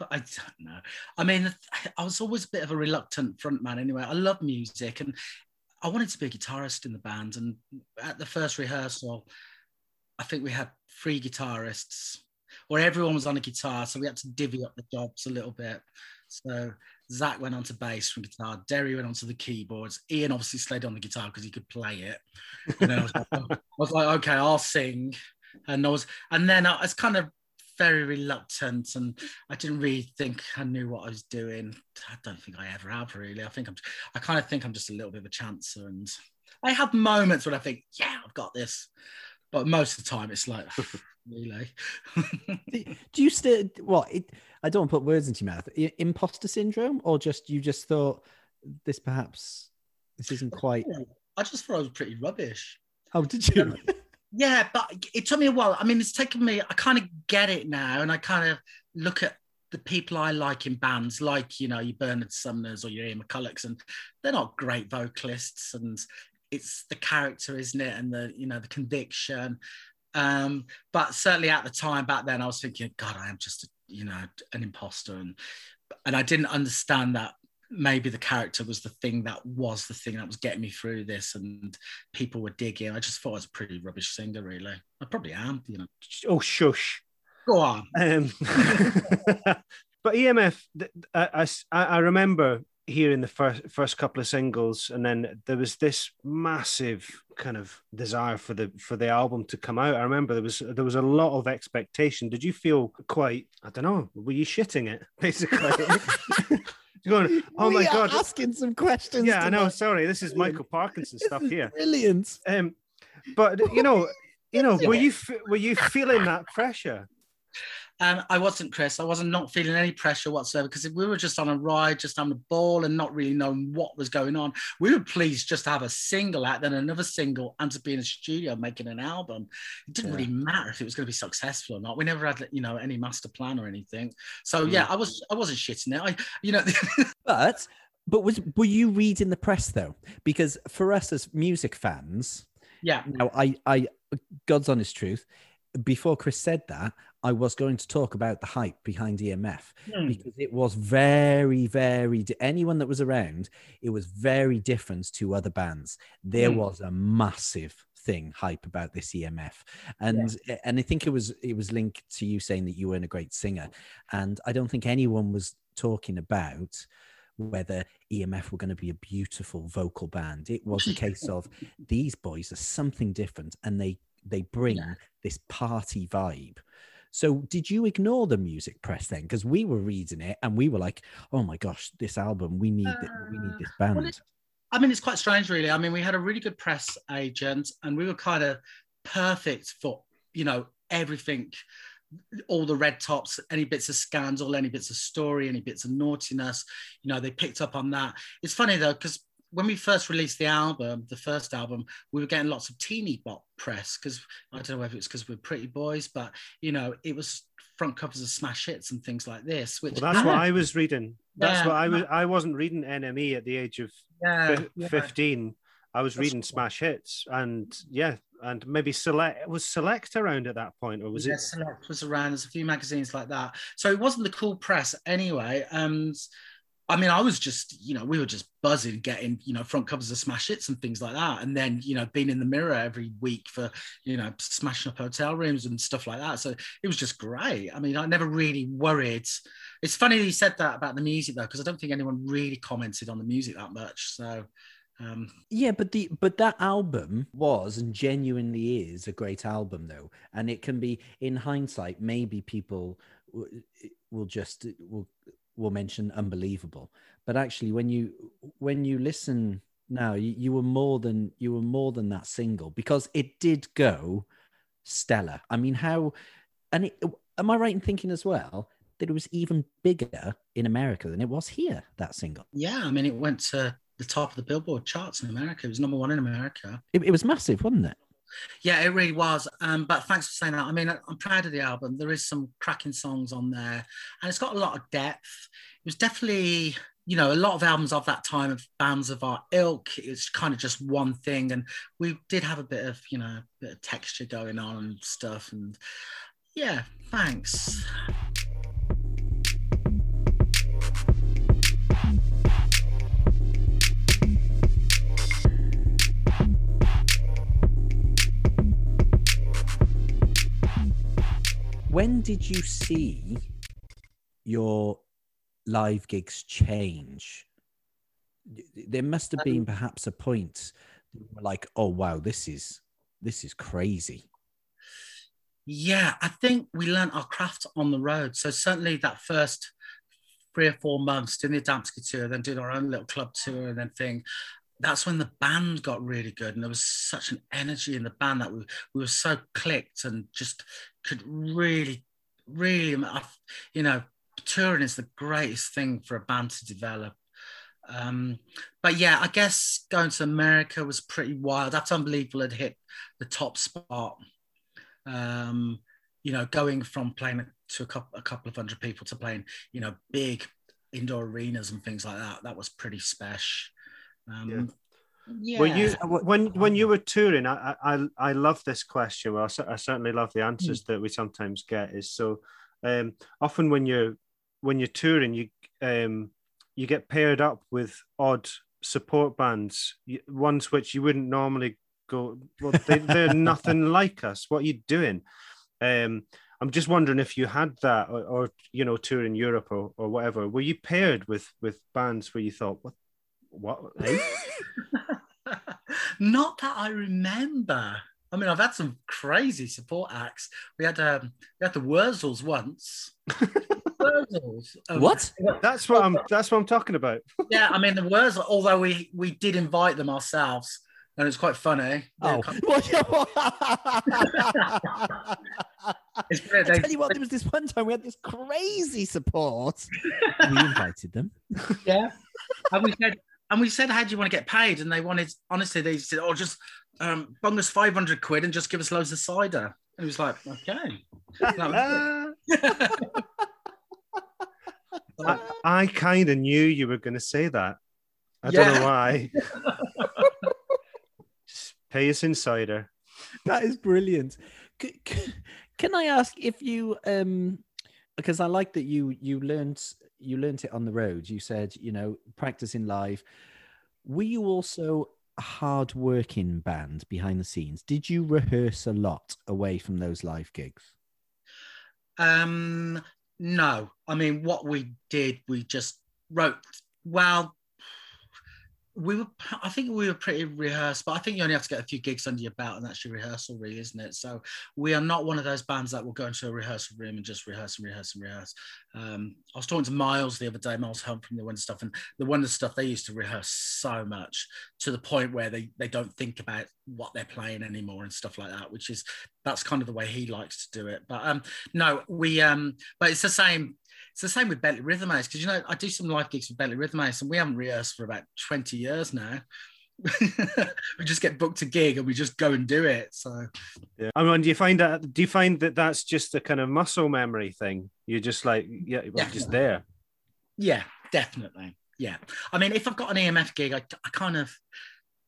I don't know. I mean, I was always a bit of a reluctant frontman anyway. I love music and I wanted to be a guitarist in the band. And at the first rehearsal, I think we had three guitarists, or everyone was on a guitar. So we had to divvy up the jobs a little bit. So Zac went on to bass from guitar, Derry went on to the keyboards, Ian obviously stayed on the guitar because he could play it. And I was, like, I was like, okay, I'll sing. And I was, and then I was kind of very reluctant and I didn't really think I knew what I was doing. I don't think I ever have really. I think I'm I kind of think I'm just a little bit of a chancer and I have moments when I think, yeah, I've got this. But most of the time it's like ah, really. do you still what it, I don't want to put words into your mouth. Imposter syndrome or just you just thought this perhaps this isn't quite I just thought I was pretty rubbish. How did you? Yeah, but it took me a while. I mean, it's taken me, I kind of get it now. And I kind of look at the people I like in bands, like, you know, your Bernard Sumners or your Ian McCullochs, and they're not great vocalists. And it's the character, isn't it? And the, you know, the conviction. Um, but certainly at the time back then, I was thinking, God, I am just, a, you know, an imposter. And, and I didn't understand that maybe the character was the thing that was the thing that was getting me through this and people were digging. I just thought i was a pretty rubbish singer really. I probably am you know. Oh shush. Go on. Um, but emf I, I, I remember hearing the first first couple of singles and then there was this massive kind of desire for the for the album to come out. I remember there was there was a lot of expectation. Did you feel quite i don't know were you shitting it basically going, oh we my god, asking some questions. Yeah, I know. Sorry, this is Michael Parkinson stuff here. Brilliant. Um, but you know, you know, were you were you feeling that pressure? Um, I wasn't, Chris. I wasn't not feeling any pressure whatsoever because we were just on a ride, just on a ball and not really knowing what was going on. We were pleased just to have a single out, then another single, and to be in a studio making an album. It didn't yeah. really matter if it was going to be successful or not. We never had, you know, any master plan or anything. So mm. yeah, I was, I wasn't shitting it. I, you know, but but was were you reading the press though? Because for us as music fans, yeah. Now I, I, God's honest truth, before Chris said that, I was going to talk about the hype behind EMF mm. because it was very, very, anyone that was around, it was very different to other bands. There mm. was a massive thing hype about this EMF. And yeah. and I think it was it was linked to you saying that you weren't a great singer. And I don't think anyone was talking about whether EMF were going to be a beautiful vocal band. It was a case of these boys are something different and they they bring yeah. this party vibe. So did you ignore the music press then? Because we were reading it and we were like, "Oh my gosh, this album! We need uh, we need this band." Well, I mean, it's quite strange, really. I mean, we had a really good press agent, and we were kind of perfect for you know everything all the red tops, any bits of scandal, any bits of story, any bits of naughtiness, you know, they picked up on that. It's funny though, because when we first released the album, the first album, we were getting lots of teeny bop press because I don't know whether it's because we're pretty boys, but you know, it was front covers of smash hits and things like this. Which well, that's what I was reading. That's yeah. what I was. I wasn't reading NME at the age of yeah, fifteen. Yeah. I was that's reading cool. smash hits, and yeah, and maybe select was select around at that point or was yeah, it select was around there's a few magazines like that so it wasn't the cool press anyway and I mean, I was just, you know, we were just buzzing, getting, you know, front covers of smash hits and things like that. And then, you know, being in the mirror every week for, you know, smashing up hotel rooms and stuff like that. So it was just great. I mean, I never really worried. It's funny you said that about the music though, because I don't think anyone really commented on the music that much. So um, yeah, but the but that album was and genuinely is a great album though, and it can be in hindsight maybe people will just will will mention unbelievable, but actually when you when you listen now, you, you were more than you were more than that single because it did go stellar. I mean, how and it, am I right in thinking as well? that it was even bigger in America than it was here, that single. Yeah, I mean, it went to the top of the Billboard charts in America. It was number one in America. It, it was massive, wasn't it? Yeah, it really was. Um, but thanks for saying that. I mean, I'm proud of the album. There is some cracking songs on there, and it's got a lot of depth. It was definitely, you know, a lot of albums of that time of bands of our ilk. It's kind of just one thing, and we did have a bit of, you know, bit of texture going on and stuff. And yeah, thanks. When did you see your live gigs change? There must have been um, perhaps a point like, oh wow, this is this is crazy. Yeah, I think we learned our craft on the road. So certainly that first three or four months doing the Adamski tour, then doing our own little club tour and then thing. That's when the band got really good, and there was such an energy in the band that we, we were so clicked and just could really, really, you know, touring is the greatest thing for a band to develop. Um, but yeah, I guess going to America was pretty wild. That's unbelievable. Had hit the top spot. Um, you know, going from playing to a couple, a couple of hundred people to playing, you know, big indoor arenas and things like that. That was pretty special. Um, yeah. Yeah. Were you when when you were touring? I I I love this question. Well, I, I certainly love the answers mm. that we sometimes get. Is so um, often when you're when you're touring, you um, you get paired up with odd support bands, ones which you wouldn't normally go. Well, they, they're nothing like us. What are you doing? Um, I'm just wondering if you had that, or, or you know, touring Europe or, or whatever. Were you paired with with bands where you thought, what, what? Eh? Not that I remember. I mean, I've had some crazy support acts. We had um, we had the Wurzels once. Wurzels. Um, what? That's what I'm. That's what I'm talking about. yeah, I mean the Wurzels. Although we we did invite them ourselves, and it's quite funny. Oh. I tell you what, there was this one time we had this crazy support. we invited them. Yeah, and we said and we said, how do you want to get paid? And they wanted, honestly, they said, oh, just um, bung us 500 quid and just give us loads of cider. And he was like, okay. I, I kind of knew you were going to say that. I yeah. don't know why. just pay us in cider. That is brilliant. C- c- can I ask if you, um, because I like that you you learned you learned it on the road. You said, you know, practicing live. Were you also a hard working band behind the scenes? Did you rehearse a lot away from those live gigs? Um, no. I mean, what we did, we just wrote. Well, we were i think we were pretty rehearsed but i think you only have to get a few gigs under your belt and that's your rehearsal really isn't it? So we are not one of those bands that will go into a rehearsal room and just rehearse and rehearse and rehearse. Um, i was talking to miles the other day miles Hunt from the wonder stuff and the wonder stuff they used to rehearse so much to the point where they they don't think about what they're playing anymore and stuff like that which is that's kind of the way he likes to do it. But um no we um but it's the same it's the same with Bentley Rhythm Ace because you know I do some live gigs with Bentley Rhythm Ace and we haven't rehearsed for about 20 years now. we just get booked a gig and we just go and do it. So yeah. I mean, do you find that? Do you find that that's just a kind of muscle memory thing? You're just like, yeah, well, just there. Yeah, definitely. Yeah. I mean, if I've got an EMF gig, I, I kind of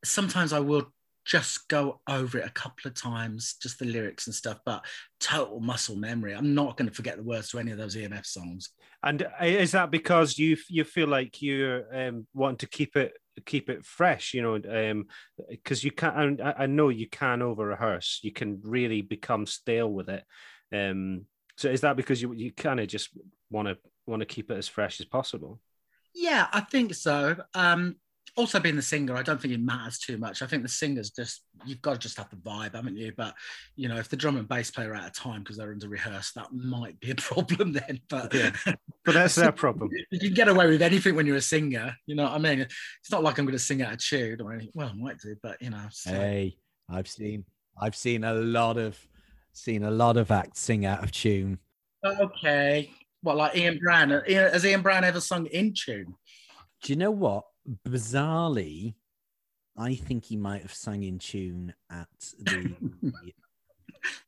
sometimes I will just go over it a couple of times, just the lyrics and stuff, but total muscle memory. I'm not going to forget the words to any of those EMF songs. And uh, is that because you you feel like you um, want to keep it keep it fresh? You know, because um, you can't. I, I know you can over rehearse. You can really become stale with it. Um, so is that because you you kind of just want to want to keep it as fresh as possible? Yeah, I think so. Um, also being the singer, I don't think it matters too much. I think the singer's just you've got to just have the vibe, haven't you? But you know, if the drum and bass player are out of time because they're under rehearse, that might be a problem then. But yeah. but that's their problem. You can get away with anything when you're a singer. You know what I mean? It's not like I'm going to sing out of tune or anything. Well, I might do, but you know. So. Hey, I've seen I've seen a lot of seen a lot of acts sing out of tune. Okay. What like Ian Brown? Uh, has Ian Brown ever sung in tune? Do you know what? Bizarrely, I think he might have sung in tune at the.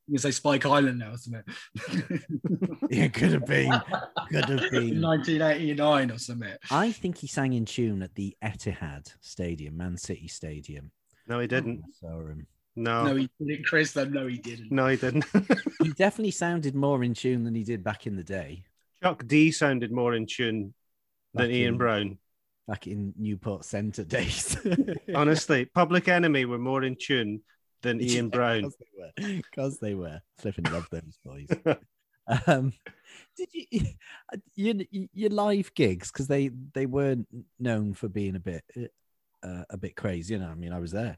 you say Spike Island now, isn't it? yeah, could have been. Could have been. 1989 or something. I think he sang in tune at the Etihad Stadium, Man City Stadium. No, he didn't. I saw him. No. No, he didn't, Chris. No, he didn't. No, he didn't. he definitely sounded more in tune than he did back in the day. Chuck D sounded more in tune than back Ian in, Brown back in Newport Centre days. Honestly, Public Enemy were more in tune than Ian Brown. Because they, were. Flipping love those boys. um, did you your, your live gigs because they they weren't known for being a bit uh, a bit crazy? You know, I mean, I was there.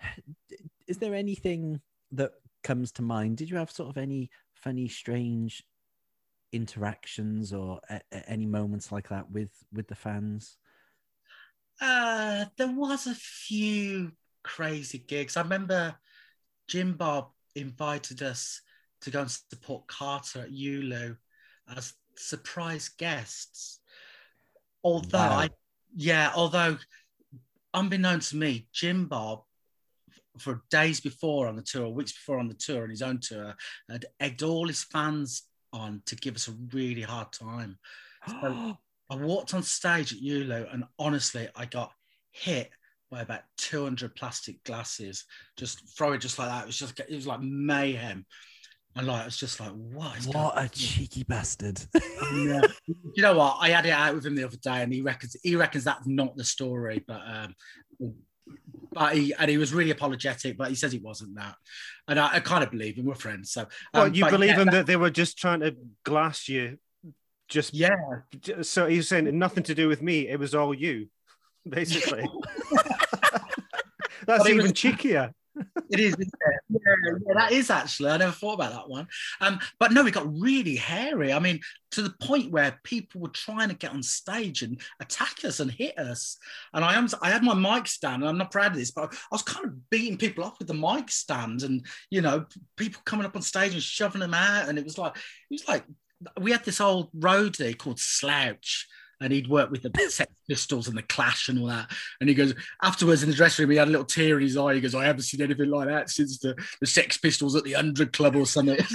Is there anything that comes to mind? Did you have sort of any funny, strange interactions or a, a, any moments like that with with the fans? Uh, there was a few crazy gigs. I remember Jim Bob invited us to go and support Carter at ULU as surprise guests. Although wow. I, yeah, although unbeknownst to me, Jim Bob for days before on the tour, weeks before on the tour, on his own tour, had egged all his fans on to give us a really hard time. So I walked on stage at ULU and honestly, I got hit by about 200 plastic glasses. Just throw it just like that. It was just, it was like mayhem. And like, it's just like, what? what a cheeky bastard. yeah. You know what? I had it out with him the other day and he reckons, he reckons that's not the story, but um, but he and he was really apologetic, but he says he wasn't that, and I, I kind of believe him. We're friends, so. Um, well, you believe yeah, him that, that they were just trying to glass you, just yeah. So he's saying nothing to do with me. It was all you, basically. That's even was, cheekier it is, it? Yeah, yeah, that is actually. I never thought about that one. Um, but no, it got really hairy. I mean, to the point where people were trying to get on stage and attack us and hit us. And I am, I had my mic stand, and I'm not proud of this, but I was kind of beating people up with the mic stand, and you know, people coming up on stage and shoving them out, and it was like, it was like we had this old roadie called Slouch and he'd worked with the Sex Pistols and the Clash and all that. And he goes afterwards in the dressing room, he had a little tear in his eye. He goes, "I haven't seen anything like that since the, the Sex Pistols at the Hundred Club or something."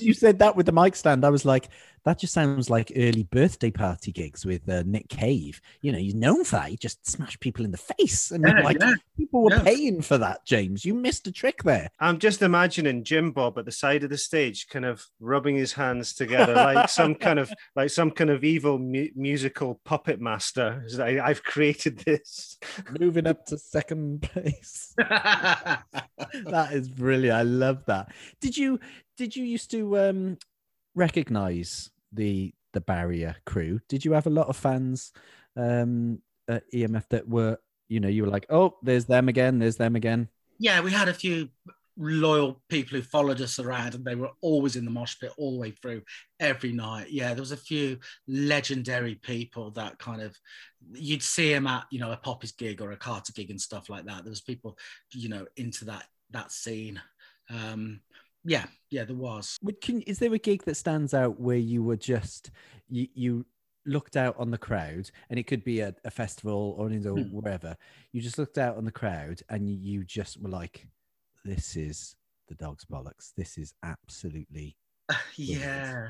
you said that with the mic stand, I was like, that just sounds like early birthday party gigs with uh, Nick Cave. You know, he's known for that. He just smashed people in the face. And yeah, like, yeah. people were yeah. paying for that, James. You missed a trick there. I'm just imagining Jim Bob at the side of the stage, kind of rubbing his hands together like some kind of like some kind of evil mu- musical puppet master. I, I've created this. Moving up to second place. that is brilliant. I love that. Did you did you used to um recognize the the barrier crew. Did you have a lot of fans um, at EMF that were, you know, you were like, oh, there's them again, there's them again. Yeah, we had a few loyal people who followed us around and they were always in the mosh pit all the way through every night yeah there was a few legendary people that kind of you'd see them at you know a poppy's gig or a carter gig and stuff like that there was people you know into that that scene um yeah yeah there was. Can, is there a gig that stands out where you were just you, you looked out on the crowd and it could be a, a festival or or Hmm. wherever you just looked out on the crowd and you, just were like this is the dog's bollocks. This is absolutely yeah.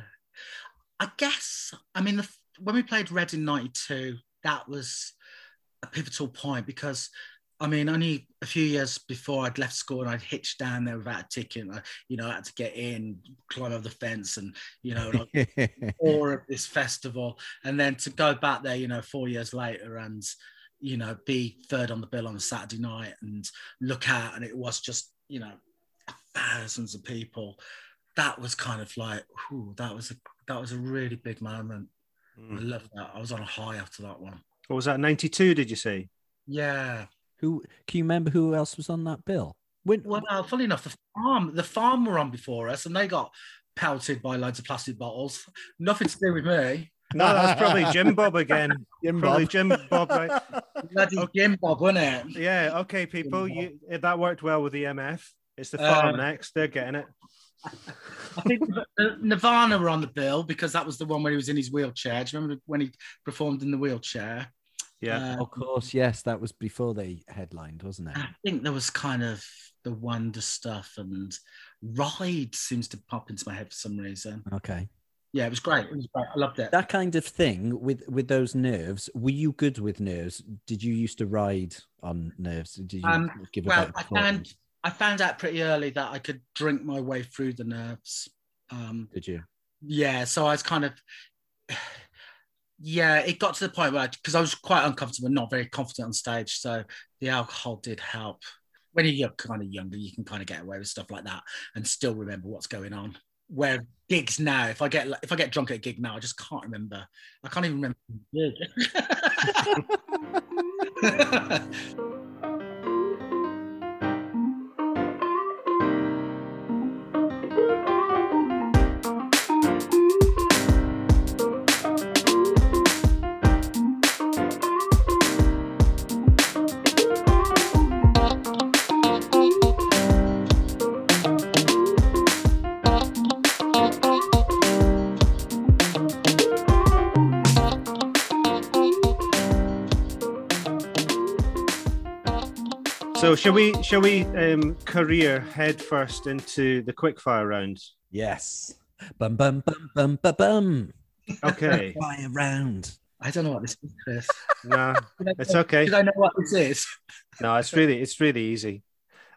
I guess i mean the, when we played Reading 92 that was a pivotal point because i mean only a few years before i'd left school and i'd hitched down there without a ticket I, you know I had to get in climb over the fence and you know like awe of this festival and then to go back there you know four years later and you know be third on the bill on a saturday night and look out and it was just you know thousands of people that was kind of like whew, that was a that was a really big moment i Mm. love that i was on a high after that one What was that? Ninety two? Did you see? yeah who can you remember who else was on that bill when well funny enough the farm the farm were on before us and they got pelted by loads of plastic bottles nothing to do with me No, that's probably Jim Bob again. Jim Probably Bob. Jim Bob, right? bloody Jim Bob wasn't it Yeah. Okay, people. You that worked well with the MF. It's the Uh, farm next. They're getting it. I think uh, Nirvana were on the bill because that was the one where he was in his wheelchair. Do you remember when he performed in the wheelchair? Yeah. Uh, of course yes that was before they headlined wasn't it I think there was kind of the Wonder stuff and Ride seems to pop into my head for some reason. okay Yeah, it was great. It was great. I loved it. that kind of thing with with those nerves were you good with nerves did you used to ride on nerves did you Um, give a well, better I found I found out pretty early that I could drink my way through the nerves. Um, did you yeah, so I was kind of yeah, it got to the point where because I, was quite uncomfortable, not very confident on stage. So the alcohol did help. When you're kind of younger, you can kind of get away with stuff like that and still remember what's going on. Where gigs now, if I get if I get drunk at a gig now, I just can't remember. I can't even remember. shall we shall we um, career head first into the quickfire round? yes bum bum bum bum bum bum Okay. fly around I don't know what this is, Chris. nah, it's okay. Did I know what this is? No, it's really it's really easy.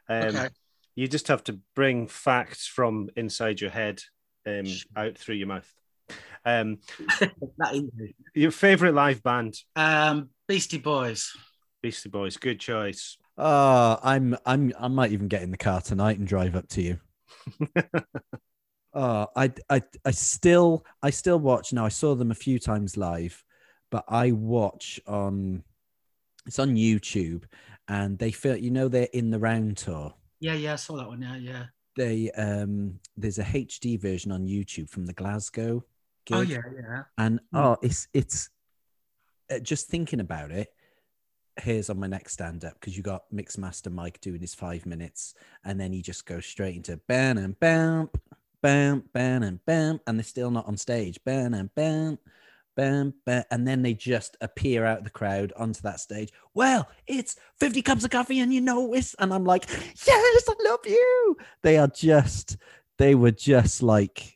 Um, okay. You just have to bring facts from inside your head um, out through your mouth. Um, your favorite live band, Um, Beastie Boys. Beastie Boys. Good choice. Oh, I'm I'm I might even get in the car tonight and drive up to you. oh, I I I still I still watch now. I saw them a few times live, but I watch on it's on YouTube and they feel you know they're in the round tour. Yeah, yeah, I saw that one. Yeah, yeah. They um there's a HD version on YouTube from the Glasgow gig. Oh yeah, yeah. and Hmm. oh it's it's uh, just thinking about it here's on my next stand up because you got mixmaster mike doing his five minutes and then he just goes straight into bam and bam bam bam and bam and they're still not on stage. Bam and bam bam bam and then they just appear out of the crowd onto that stage. Well it's 50 cups of coffee and you know it's and i'm like yes i love you. They are just they were just like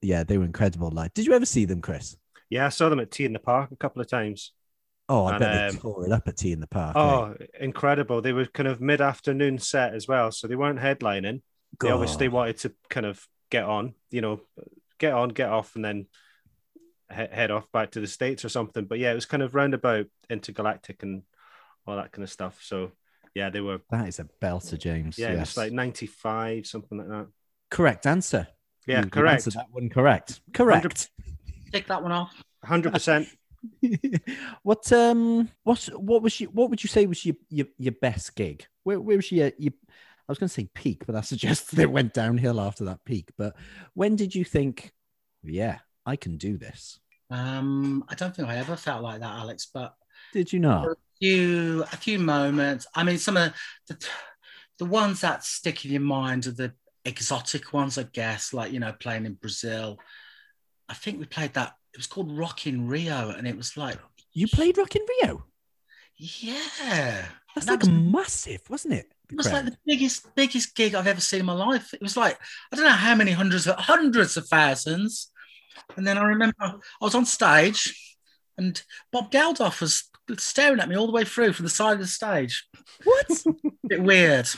yeah they were incredible like did you ever see them chris? Yeah, I saw them at T in the Park a couple of times. Oh, I And, bet they um, tore it up at T in the Park. eh? Oh, incredible! They were kind of mid-afternoon set as well, so they weren't headlining. They obviously wanted to kind of get on, you know, get on, get off, and then he- head off back to the states or something. But yeah, it was kind of roundabout intergalactic and all that kind of stuff. So yeah, they were. That is a belter, James. Yeah, yes. it's like ninety-five, something like that. correct answer. Yeah, You- you correct. answered that one correct. Correct. Take that one off. Hundred percent. what um what what was you what would you say was your your, your best gig? Where where was your, your I was going to say peak, but I suggests that it went downhill after that peak. But when did you think, yeah, I can do this? Um, I don't think I ever felt like that, Alex. But did you not? A few a few moments. I mean, some of the the ones that stick in your mind are the exotic ones, I guess, like you know, playing in Brazil. I think we played that. It was called Rock in Rio, and it was like you played Rock in Rio. Yeah, that's that like was, massive, wasn't it? It was like the biggest, biggest gig I've ever seen in my life. It was like I don't know how many hundreds of hundreds of thousands. And then I remember I was on stage, and Bob Geldof was staring at me all the way through from the side of the stage. What? a bit weird.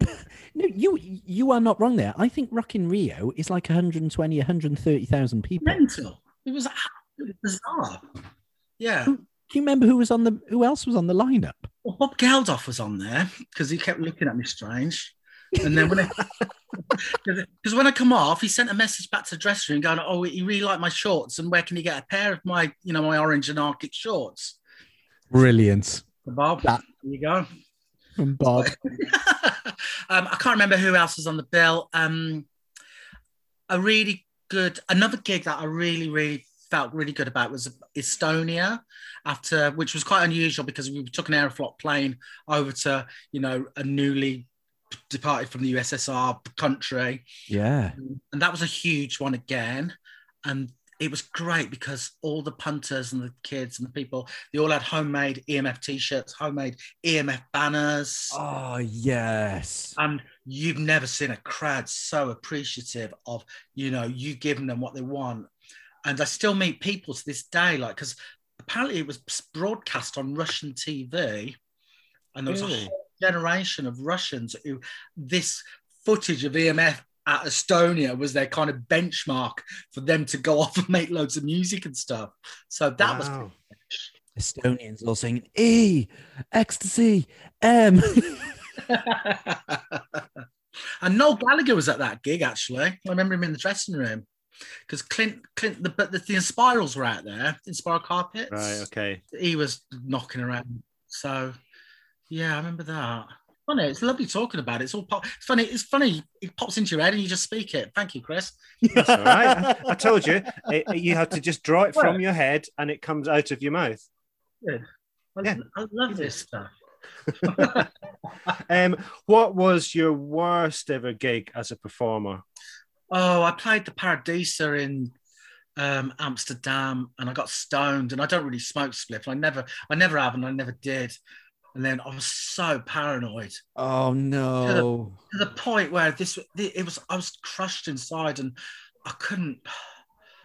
No, you you are not wrong there. I think Rock in Rio is like 120, 130,000 people. Mental. It was, bizarre. Yeah. Who, do you remember who was on the who else was on the lineup? Well, Bob Geldof was on there because he kept looking at me strange. And then when I because when I come off, he sent a message back to the dressing room going, "Oh, he really liked my shorts, and where can he get a pair of my, you know, my orange and Arctic shorts?" Brilliant, Bob. That, there you go. From Bob. um, I can't remember who else was on the bill. Um, a really good, another gig that I really, really felt really good about was Estonia, after which was quite unusual because we took an Aeroflot plane over to, you know, a newly departed from the USSR country. Yeah. And that was a huge one again. And it was great because all the punters and the kids and the people, they all had homemade EMF t-shirts, homemade EMF banners. Oh, yes. And you've never seen a crowd so appreciative of, you know, you giving them what they want. And I still meet people to this day, like, because apparently it was broadcast on Russian TV. And there was really? a whole generation of Russians who this footage of EMF at Estonia was their kind of benchmark for them to go off and make loads of music and stuff. So that wow. was Estonians all saying E, ecstasy, M. and Noel Gallagher was at that gig actually. I remember him in the dressing room because Clint, Clint, the, but the, the Inspirals were out there, Inspiral Carpets. Right. Okay. He was knocking around. So yeah, I remember that. Funny, it's lovely talking about it. It's all pop. It's funny. It's funny. It pops into your head and you just speak it. Thank you, Chris. That's all right. I, I told you. It, you have to just draw it from your head and it comes out of your mouth. Good. I, yeah. I love this stuff. um, what was your worst ever gig as a performer? Oh, I played the Paradiso in um, Amsterdam, and I got stoned. And I don't really smoke spliff. I never, I never have, and I never did. And then I was so paranoid. Oh no! To the, to the point where this, it was, I was crushed inside, and I couldn't.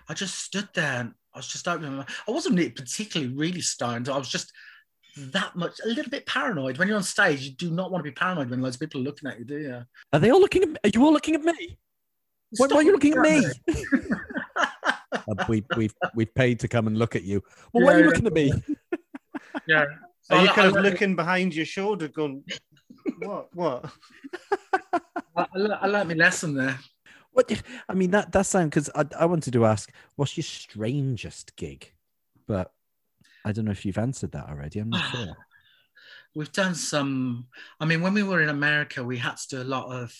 I just stood there, and I was just opening. My, I wasn't particularly really stoned. I was just that much, a little bit paranoid. When you're on stage, you do not want to be paranoid when loads of people are looking at you, do you? Are they all looking at? Me? Are you all looking at me? Why, why, are you looking at me? uh, we, we've we've paid to come and look at you. Well, yeah, why are you looking at me? yeah. Are you kind of looking behind your shoulder, going, "What? What?" I, I learned my lesson there. What? I mean, that that sound because I, I wanted to ask, what's your strangest gig? But I don't know if you've answered that already. I'm not sure. We've done some. I mean, when we were in America, we had to do a lot of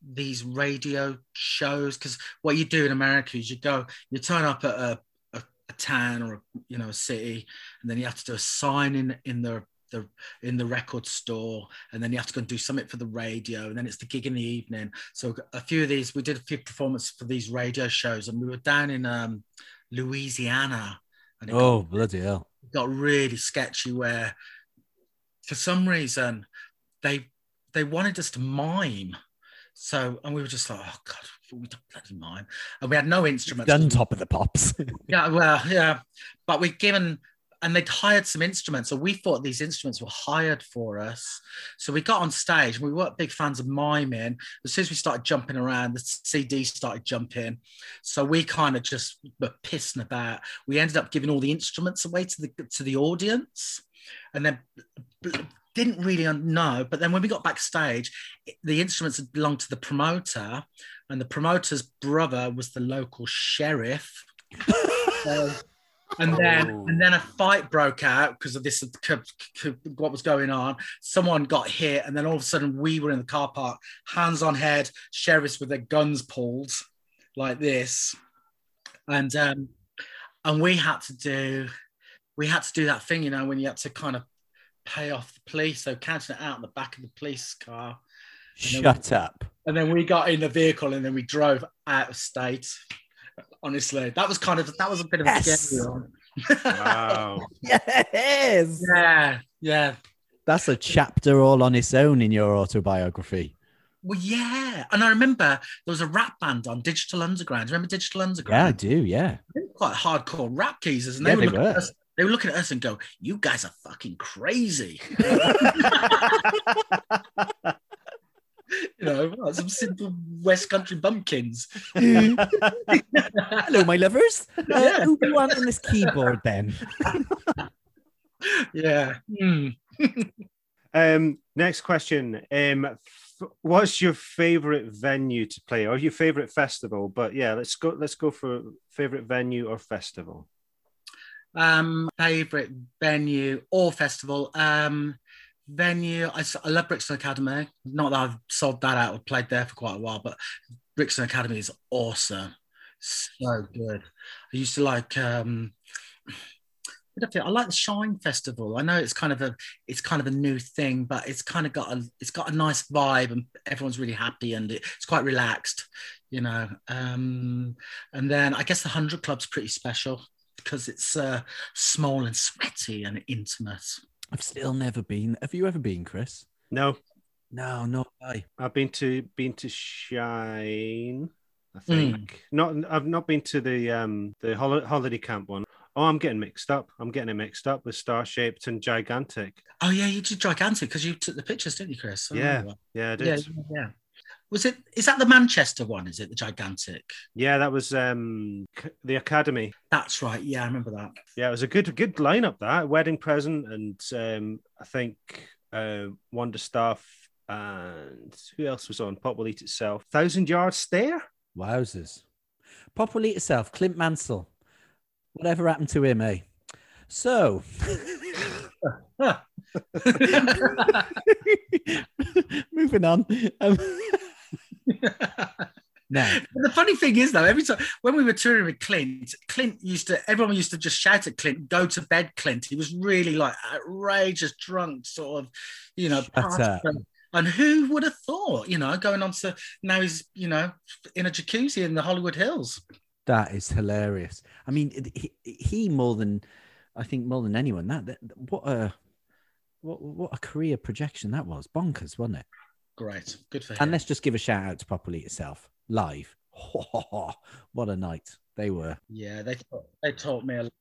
these radio shows because what you do in America is you go, you turn up at a, a, a, town or a, you know a city, and then you have to do a sign in in the the in the record store, and then you have to go and do something for the radio, and then it's the gig in the evening. So a few of these, we did a few performances for these radio shows, and we were down in um, Louisiana. And oh bloody hell! Got really sketchy where, for some reason, they they wanted us to mime so, and we were just like, oh God, we don't bloody mind. And we had no instruments. Done top of the pops. yeah, well, yeah. But we'd given, and they'd hired some instruments. So we thought these instruments were hired for us. So we got on stage and we weren't big fans of miming. As soon as we started jumping around, the CD started jumping. So we kind of just were pissing about. We ended up giving all the instruments away to the to the audience. And then didn't really know. But then when we got backstage, the instruments had belonged to the promoter, and the promoter's brother was the local sheriff. So- and then Oh. and then a fight broke out because of this what was going on. Someone got hit and then all of a sudden we were in the car park hands on head sheriffs with their guns pulled like this. And um and we had to do we had to do that thing you know when you had to kind of pay off the police. So counting it out in the back of the police car. Shut up. and then we got in the vehicle and then we drove out of state honestly that was kind of that was a bit of a Yes. scary one Wow. Yes. yeah yeah That's a chapter all on its own in your autobiography. Well, yeah, and I remember there was a rap band on Digital Underground. Remember Digital Underground? Yeah, I do. Yeah. They were quite hardcore rap geezers, and Yeah, they, they were looking were. Us, they were looking at us and go, "You guys are fucking crazy." you know, like some simple West Country bumpkins. Hello, my lovers. Uh, Yeah. Who do you want on this keyboard then? yeah. Hmm. Um, next question. Um, f- what's your favorite venue to play, or your favorite festival? But yeah, let's go. Let's go for favorite venue or festival. Um, favorite venue or festival. Um, venue. I, I love Brixton Academy. Not that I've sold that out or played there for quite a while, but Brixton Academy is awesome. So good. I used to like. Um, I like the Shine Festival. I know it's kind of a it's kind of a new thing, but it's kind of got a it's got a nice vibe and everyone's really happy and it's quite relaxed, you know. Um, and then I guess the Hundred Club's pretty special because it's uh, small and sweaty and intimate. I've still never been. Have you ever been, Chris? No, No, not I. I've been to been to Shine. I think not. I've not been to the um the hol- holiday camp one. Oh, I'm getting mixed up. I'm getting it mixed up with Star Shaped and Gigantic. Oh yeah, you did gigantic because you took the pictures, didn't you, Chris? Yeah, Yeah, I did. yeah, yeah. Was it? Is that the Manchester one? Is it the gigantic? Yeah, that was um c- the Academy. That's right. Yeah, I remember that. Yeah, it was a good good lineup. That wedding present, and um I think uh, Wonder Stuff, and who else was on? Pop will eat itself. Thousand Yard Stare. Wowzers. Pop will eat itself. Clint Mansell. Whatever happened to him, eh? So, moving on. Um, now, But the funny thing is, though, every time when we were touring with Clint, Clint used to, everyone used to just shout at Clint, "Go to bed, Clint." He was really like outrageous, drunk, sort of, you know. Shut party up. And who would have thought, you know, going on to now he's, you know, in a jacuzzi in the Hollywood Hills. that is hilarious. I mean, he, he more than, I think, more than anyone, that, that what a, what, what a career projection that was. Bonkers, wasn't it? Great, good for him. And let's just give a shout out to Pop will itself live. what a night they were. yeah, they they taught me a lot.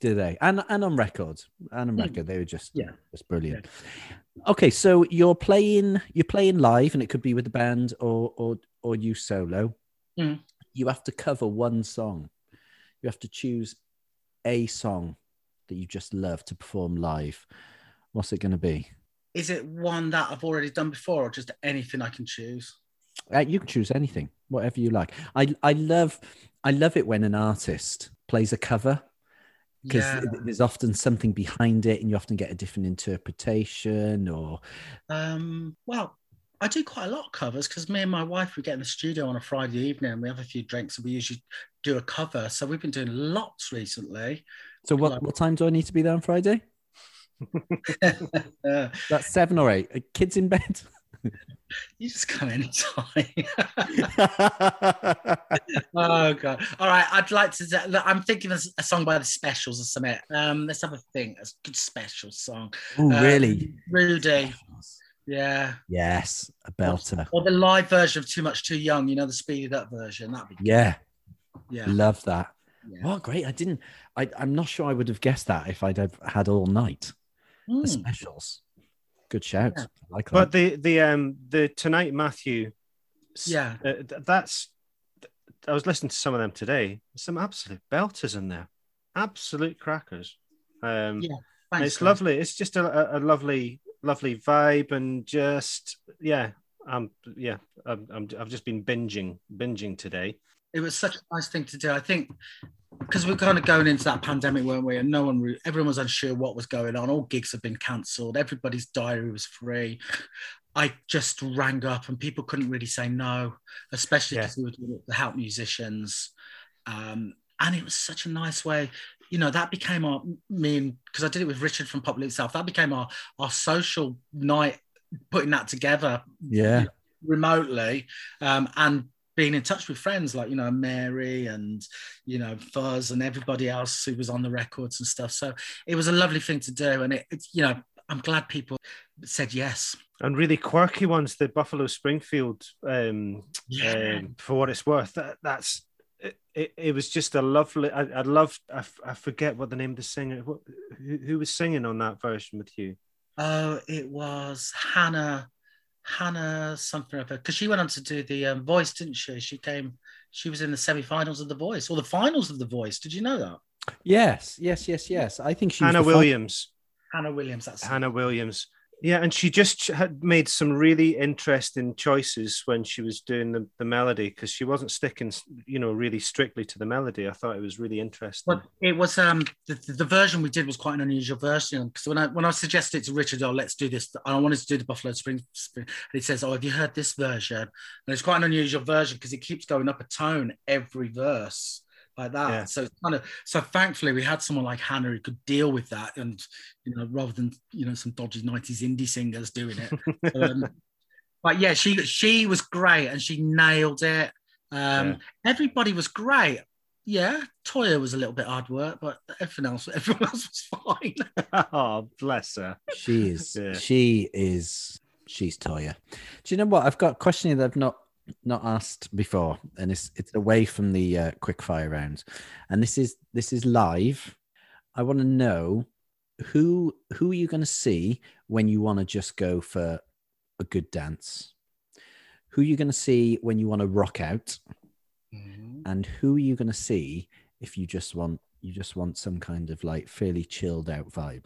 Did they? And and on record, and on Mm. record, they were just Yeah. just brilliant. Okay, so you're playing you're playing live, and it could be with the band or or or you solo. Mm. You have to cover one song. You have to choose a song that you just love to perform live. What's it going to be? Is it one that I've already done before, or just anything I can choose? Uh, you can choose anything, whatever you like. I I love I love it when an artist plays a cover because Yeah. there's often something behind it, and you often get a different interpretation. Or Um, well, I do quite a lot of covers because me and my wife we get in the studio on a Friday evening and we have a few drinks and we usually do a cover. So we've been doing lots recently. so, what Like- what time do I need to be there on Friday? That's seven or eight. Are kids in bed. you just come anytime. oh god! All right, I'd like to. Look, I'm thinking of a song by the Specials or something. Um, let's have a think. A good special song. oh, Um, really? Rudy. Yeah. Yes, a belter. Or the live version of Too Much Too Young. You know the speeded up version. That'd be Yeah, yeah. love that. yeah. Oh, great! I didn't. I, I'm not sure I would have guessed that if I'd have had all night. The Hmm. specials. Good shout. Yeah. I like that. But the the um the tonight Matthew. Yeah. uh, th- that's. I was listening to some of them today. Some absolute belters in there, absolute crackers. Um, Yeah, Thanks, it's guys. lovely. It's just a, a, a lovely, lovely vibe, and just yeah, um, yeah, I'm, I'm, I've just been binging, binging today. It was such a nice thing to do. I think because we're kind of going into that pandemic, weren't we? And no one, re- everyone was unsure what was going on. All gigs have been cancelled. Everybody's diary was free. I just rang up, and people couldn't really say no, especially Yeah. we were doing it to help musicians. Um, and it was such a nice way. You know, that became our me and because I did it with Richard from Pop Will Eat Itself. That became our our social night, putting that together Yeah. remotely um, and being in touch with friends like you know Mary and you know Fuzz and everybody else who was on the records and stuff. So it was a lovely thing to do, and it, it's you know I'm glad people said yes. and really quirky ones. The Buffalo Springfield, um, Yeah. um, for what it's worth, that, that's it, it, it was just a lovely. I, I loved. I, f- I forget what the name of the singer. What, who, who was singing on that version with you? Oh, it was Hannah, Hannah something of her because she went on to do the um, Voice, didn't she? She came. She was in the semi-finals of the Voice or the finals of the Voice. Did you know that? Yes, yes, yes, yes. I think she was Hannah the fi- Williams. Hannah Williams. That's Hannah Williams. Yeah, and she just had made some really interesting choices when she was doing the, the melody because she wasn't sticking, you know, really strictly to the melody. I thought it was really interesting. But it was um the, the version we did was quite an unusual version because when I when I suggested it to Richard, oh let's do this, I wanted to do the Buffalo Spring, Spring and he says, oh have you heard this version? And it's quite an unusual version because it keeps going up a tone every verse like that. Yeah. So it's kind of so thankfully we had someone like Hannah who could deal with that and you know rather than you know some dodgy nineties indie singers doing it. um, but yeah, she she was great and she nailed it. Um, Yeah. Everybody was great. Yeah, Toyah was a little bit hard work, but everything else, everyone else was fine. oh, bless her. She is. Yeah. She is. She's Toyah. Do you know what? I've got a question that I've not not asked before, and it's it's away from the uh, quick fire rounds, and this is this is live. I want to know who who are you going to see when you want to just go for a good dance. Who are you going to see when you want to rock out, and who are you going to see if you just want you just want some kind of like fairly chilled out vibe.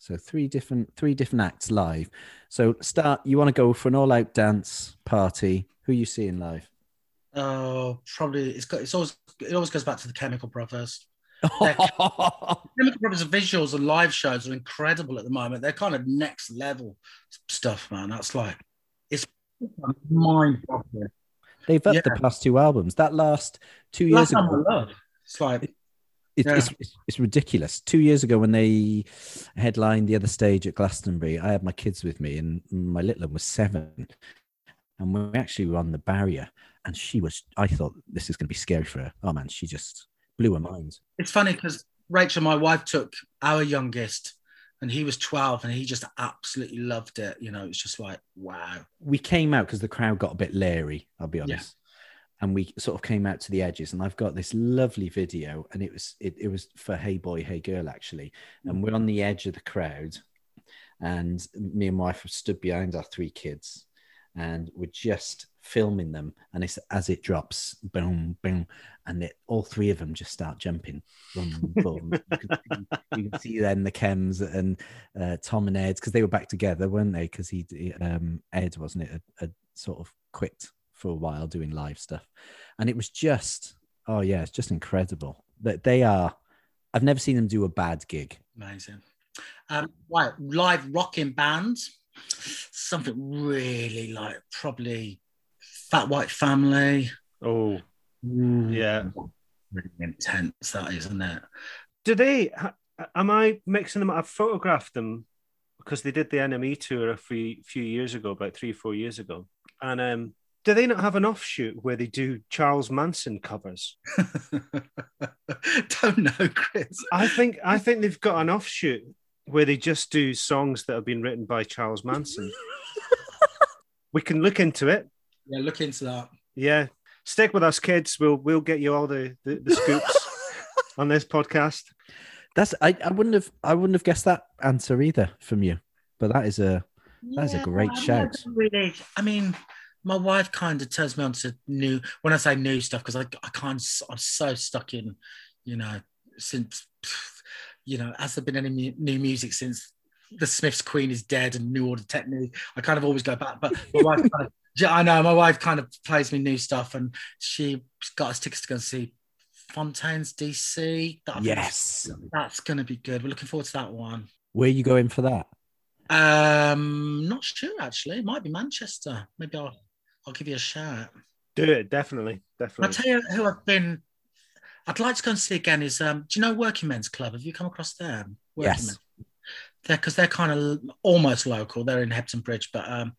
So three different three different acts live. So start. You want to go for an all out dance party? Who you seeing live? Oh, probably it's got it's always it always goes back to the Chemical Brothers. Chemical Brothers visuals and live shows are incredible at the moment. They're kind of next level stuff, man. That's like it's mind boggling. They've upped Yeah. the past two albums. That last two years ago. It's like it, Yeah. it's, it's it's ridiculous. Two years ago, when they headlined the other stage at Glastonbury, I had my kids with me, and my little one was seven, and we actually were on the barrier, and she was. I thought this is going to be scary for her. Oh man, she just blew her mind. it's funny because Rachel, my wife, took our youngest, and he was twelve, and he just absolutely loved it. You know, it's just like wow. we came out because the crowd got a bit leery, I'll be honest. And we sort of came out to the edges, and I've got this lovely video, and it was it, it was for Hey Boy, Hey Girl actually, and we're on the edge of the crowd, and me and my wife have stood behind our three kids, and we're just filming them, and it's as it drops, boom, boom, and it, all three of them just start jumping, boom, boom. you, can see, you can see then the Chems and uh, Tom and Ed because they were back together, weren't they? Because he, um, Ed wasn't it, a, had sort of quit for a while doing live stuff, and it was just, oh yeah, it's just incredible that they are. I've never seen them do a bad gig. Amazing. Um, right, live rocking bands. Something really like probably Fat White Family. Oh, Mm. yeah. Really intense, that is, isn't it? Do they? Am I mixing them? I've photographed them because they did the NME tour a few few years ago, about three four years ago. And um, do they not have an offshoot where they do Charles Manson covers? Don't know, Chris. I think I think they've got an offshoot where they just do songs that have been written by Charles Manson. we can look into it. Yeah, look into that. Yeah, stick with us, kids. We'll we'll get you all the the, the scoops on this podcast. That's I, I wouldn't have I wouldn't have guessed that answer either from you, but that is a That's a great I mean, shout. Really, I mean, my wife kind of turns me on to new. When I say new stuff, because I I can't. I'm so stuck in, you know, since, you know, has there been any mu- new music since the Smiths' Queen is dead and New Order Technique? I kind of always go back, but my wife kind of. Yeah, I know my wife kind of plays me new stuff, and she got us tickets to go and see Fontaines DC. That, Yes. that's going to be good. We're looking forward to that one. Where are you going for that? Um, not sure actually. It might be Manchester. Maybe I'll I'll give you a shout. Do it, definitely, Definitely. I'll tell you who I've been. I'd like to go and see again. Is um, do you know Working Men's Club? Have you come across them? Working Yes. Men. They're because they're kind of almost local. They're in Hebden Bridge, but um,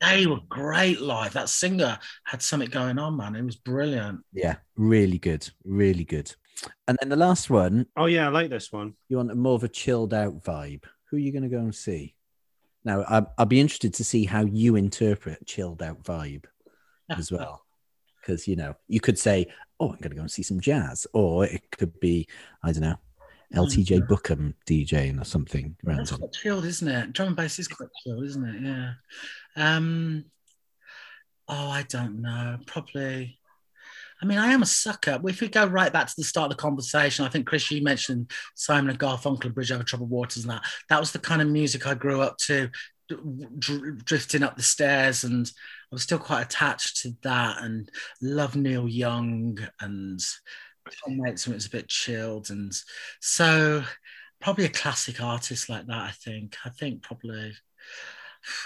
they were great live. That singer had something going on, man. It was brilliant. Yeah, really good, really good. And then the last one, Oh yeah, I like this one. you want a more of a chilled out vibe. Who are you going to go and see? Now, I, I'll be interested to see how you interpret chilled out vibe as well. Because, you know, you could say, oh, I'm going to go and see some jazz. Or it could be, I don't know, LTJ Bukem DJing or something. around That's quite chilled, isn't it? Drum and bass is quite chilled, isn't it? Yeah. Um. Oh, I don't know. Probably. I mean, I am a sucker. If we go right back to the start of the conversation, I think Chris, you mentioned Simon and Garfunkel, Bridge Over Troubled Waters, and that. That was the kind of music I grew up to, dr- drifting up the stairs, and I was still quite attached to that, and love Neil Young, and Tom Waits when it was a bit chilled, and so probably a classic artist like that. I think. I think probably.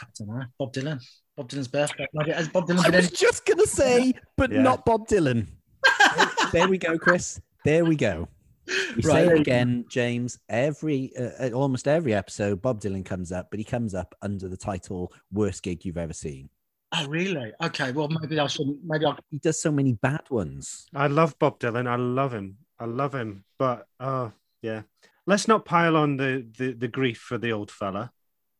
I don't know. Bob Dylan. Bob Dylan's birthday. Maybe- Has Bob Dylan I been was any- just going to say, but Yeah. not Bob Dylan. there we go, Chris. There we go. We say Right. it again, James. Every uh, uh, almost every episode, Bob Dylan comes up, but he comes up under the title "Worst Gig You've Ever Seen." Oh, really? Okay. Well, maybe I shouldn't. Maybe I'll. He does so many bad ones. I love Bob Dylan. I love him. I love him. But oh yeah, let's not pile on the the, the grief for the old fella.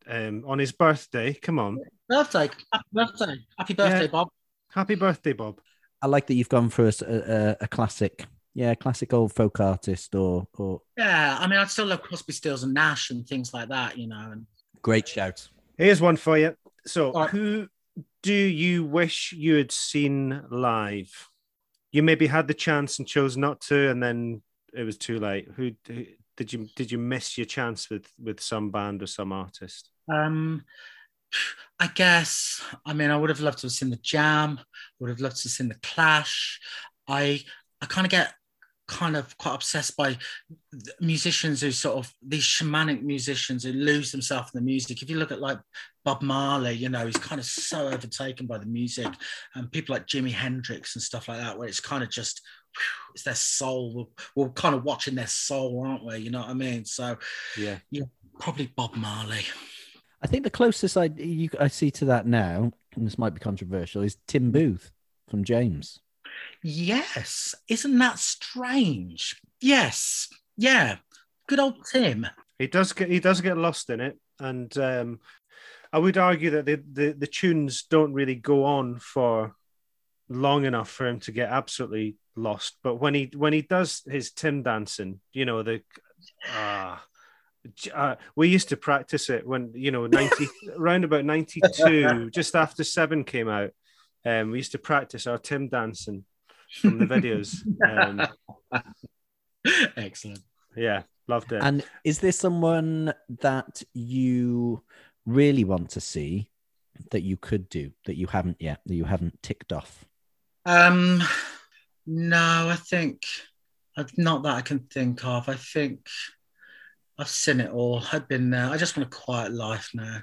Um, on his birthday, come on, Birthday. Happy birthday. Happy birthday, Yeah. Bob. happy birthday, Bob. I like that you've gone for a classic, yeah, classic old folk artist or or Yeah. I mean, I'd still love Crosby, Stills, and Nash and things like that, you know. And great shout. Here's one for you. So, All right. who do you wish you had seen live? You maybe had the chance and chose not to, and then it was too late. Who, who did you did you miss your chance with with some band or some artist? Um, I guess. I mean, I would have loved to have seen the Jam. Would have loved to have seen the Clash. I I kind of get kind of quite obsessed by musicians who sort of these shamanic musicians who lose themselves in the music. If you look at like Bob Marley, you know, he's kind of so overtaken by the music, and people like Jimi Hendrix and stuff like that, where it's kind of just it's their soul. We're, we're kind of watching their soul, aren't we? You know what I mean? So Yeah, probably Bob Marley. I think the closest I you, I see to that now, and this might be controversial, is Tim Booth from James. Yes. Isn't that strange? Yes. Yeah. Good old Tim. he does get he does get lost in it, and um, I would argue that the, the the tunes don't really go on for long enough for him to get absolutely lost. But when he when he does his Tim dancing, you know the ah. j- uh, we used to practice it when you know 90 around about 92 just after seven came out um we used to practice our tim dancing from the videos um Excellent. yeah loved it And is there someone that you really want to see that you could do that you haven't yet, that you haven't ticked off? Um no, I think uh, not that I can think of. I think I've seen it all. I've been there. I just want a quiet life now.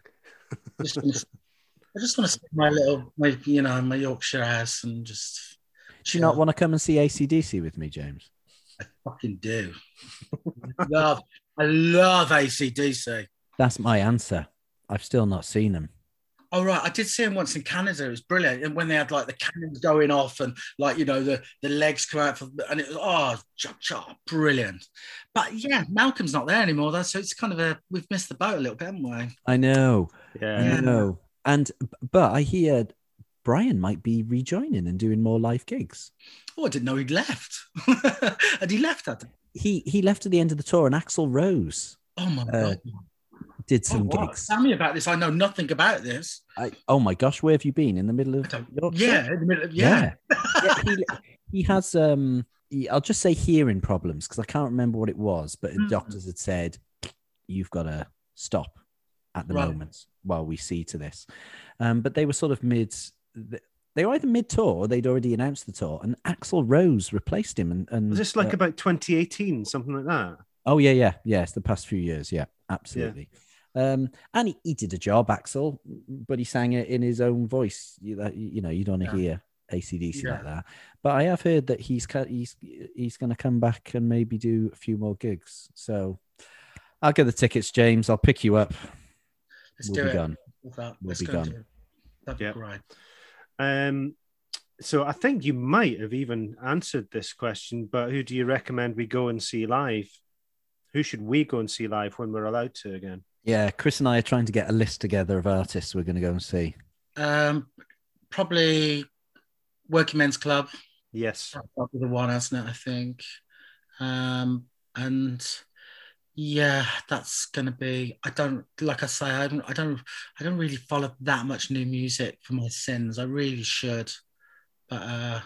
I just want to, I just want to sit in my little my you know, my Yorkshire house and just Do you not want to come and see ACDC with me, James? I fucking do. I love I love ACDC. That's my answer. I've still not seen him. Oh right, I did see him once in Canada. It was brilliant, and when they had like the cannons going off and like you know the the legs come out, for, and it was oh, cha cha, brilliant. But yeah, Malcolm's not there anymore though, so it's kind of a we've missed the boat a little bit, haven't we? I know. yeah I know. And but I hear Brian might be rejoining and doing more live gigs. Oh, I didn't know he'd left. Had he left that? He he left at the end of the tour, and Axl Rose Oh my Uh, god! did Oh, some wow. gigs. Tell me about this. I know nothing about this. I, oh my gosh, where have you been? In the middle of Yorkshire? yeah, in the middle of, yeah. Yeah, he, he has um he- I'll just say hearing problems because I can't remember what it was, but Mm. doctors had said you've got to stop at the Right. moment while we see to this. Um, but they were sort of mid. they were either mid tour or they'd already announced the tour, and Axl Rose replaced him. And, and Was this like uh, about 2018, something like that? oh yeah, yeah, yeah. The past few years. Yeah, absolutely. Um, and he, he did a job, Axl, but he sang it in his own voice. You, that- you know, you don't want to Yeah. hear ACDC Yeah. like that. But I have heard that he's he's he's going to come back and maybe do a few more gigs. So I'll get the tickets, James. I'll pick you up. Let's we'll do be it. gone. That. We'll Let's be go gone. That'd be Yeah. great. Um, so I think you might have even answered this question, but who do you recommend we go and see live? Who should we go and see live when we're allowed to again? Yeah, Chris and I are trying to get a list together of artists we're going to go and see. Um, probably Working Men's Club. Yes. That'll be the one, hasn't it? I think. Um, and yeah, that's gonna be. I don't like I say. I don't. I don't. I don't really follow that much new music for my sins. I really should. But uh,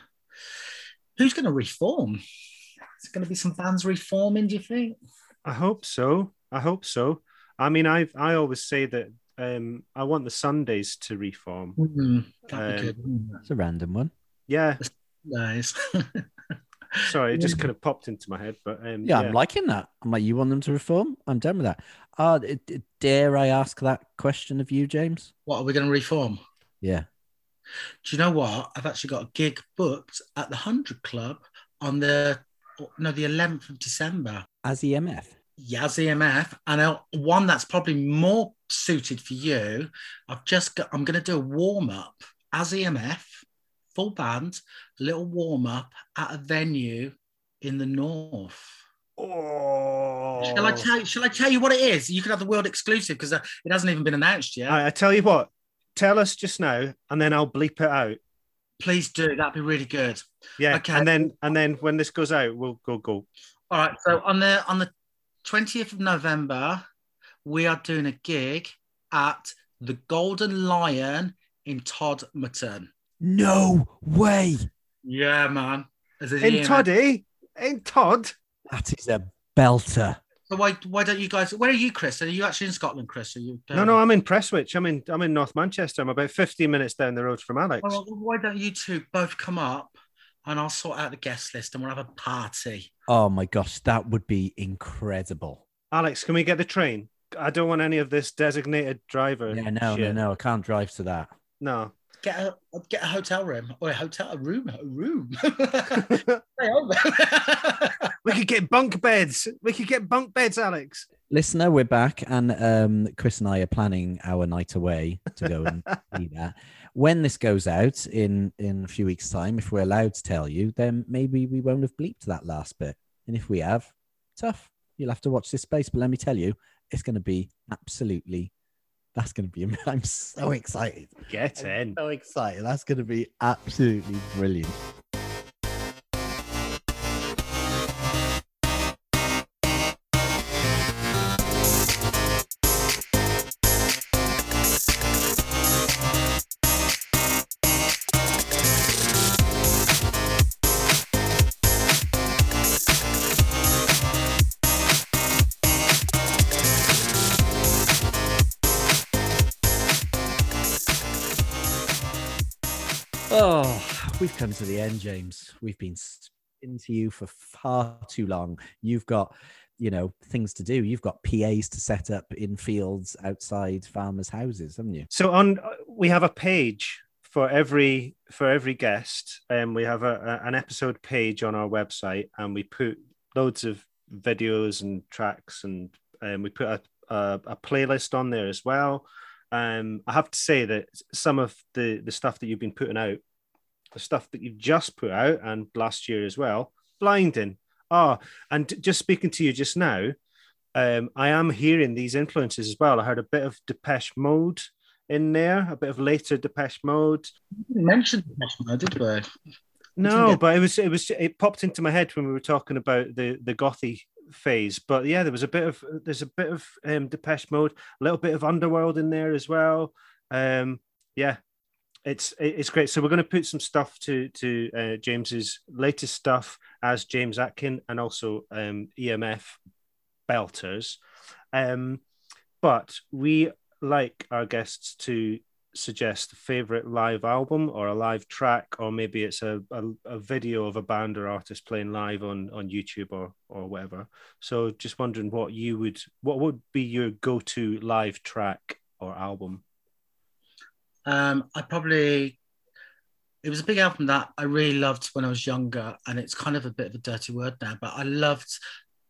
who's gonna reform? Is it gonna be some fans reforming? Do you think? I hope so. I hope so. I mean, I I always say that um, I want the Sundays to reform. Hmm, that'd Um, good. wouldn't it? It's a random one. Yeah. Nice. Sorry, it just kind of popped into my head, but um, Yeah, I'm liking that. I'm like, you want them to reform? I'm done with that. Uh, d- d- dare I ask that question of you, James? what are we gonna reform? Yeah. Do you know what? I've actually got a gig booked at the Hundred Club on the no the 11th of December. As E EMF. Yaz EMF, and I- one that's probably more suited for you. I've just got. I'm going to do a warm up as EMF, full band, a little warm up at a venue in the north. Oh, Shall I oh. tell? Shall I tell you what it is? You can have the world exclusive because uh, it hasn't even been announced yet. I, I tell you what, tell us just now, and then I'll bleep it out. Please do. That'd be really good. Yeah, Okay. and then and then when this goes out, we'll go go. All right. So on the on the 20th of November, we are doing a gig at the Golden Lion in Todmorden. No way. Yeah, man. In EMF. Toddy, in Todd. That is a belter. So why why don't you guys? Where are you, Chris? Are you actually in Scotland, Chris? Are you? No, no, um, I'm in Prestwich. I'm in I'm in North Manchester. I'm about 15 minutes down the road from Alex. Well, why don't you two both come up, and I'll sort out the guest list, and we'll have a party. Oh my gosh, that would be incredible. Alex, can we get the train? I don't want any of this designated driver. Yeah, no, no, shit. no. I can't drive to that. No. Get a get a hotel room or a hotel a room a room. We could get bunk beds. We could get bunk beds, Alex. Listener, we're back, and um, Chris and I are planning our night away to go and see that. When this goes out in in a few weeks' time, if we're allowed to tell you, then maybe we won't have bleeped that last bit. And if we have, tough. You'll have to watch this space. But let me tell you, it's going to be absolutely. That's going to be. I'm so excited. Get in. So excited. That's going to be absolutely brilliant. We've come to the end, James. We've been into you for far too long. You've got, you know, things to do. You've got PAs to set up in fields outside farmers' houses, haven't you? So on we have a page for every for every guest, and we have a, a- an episode page on our website, and we put loads of videos and tracks, and um, we put a, a, a playlist on there as well. Um, I have to say that some of the the stuff that you've been putting out, the stuff that you've just put out, and last year as well, blinding. Ah, and just speaking to you just now, um, I am hearing these influences as well. I heard a bit of Depeche Mode in there, a bit of later Depeche Mode. You mentioned the did we? No, get- but it was it was it popped into my head when we were talking about the the gothy phase. But yeah, there was a bit of there's a bit of um, Depeche Mode, a little bit of Underworld in there as well. Um, yeah, it's it's great. So we're going to put some stuff to to uh, James's latest stuff as James Atkin and also um, EMF belters. Um, but we like our guests to suggest a favorite live album or a live track, or maybe it's a, a, a video of a band or artist playing live on on YouTube or or whatever. So just wondering what you would what would be your go to live track or album. Um, I probably it was a big album that I really loved when I was younger, and it's kind of a bit of a dirty word now, but I loved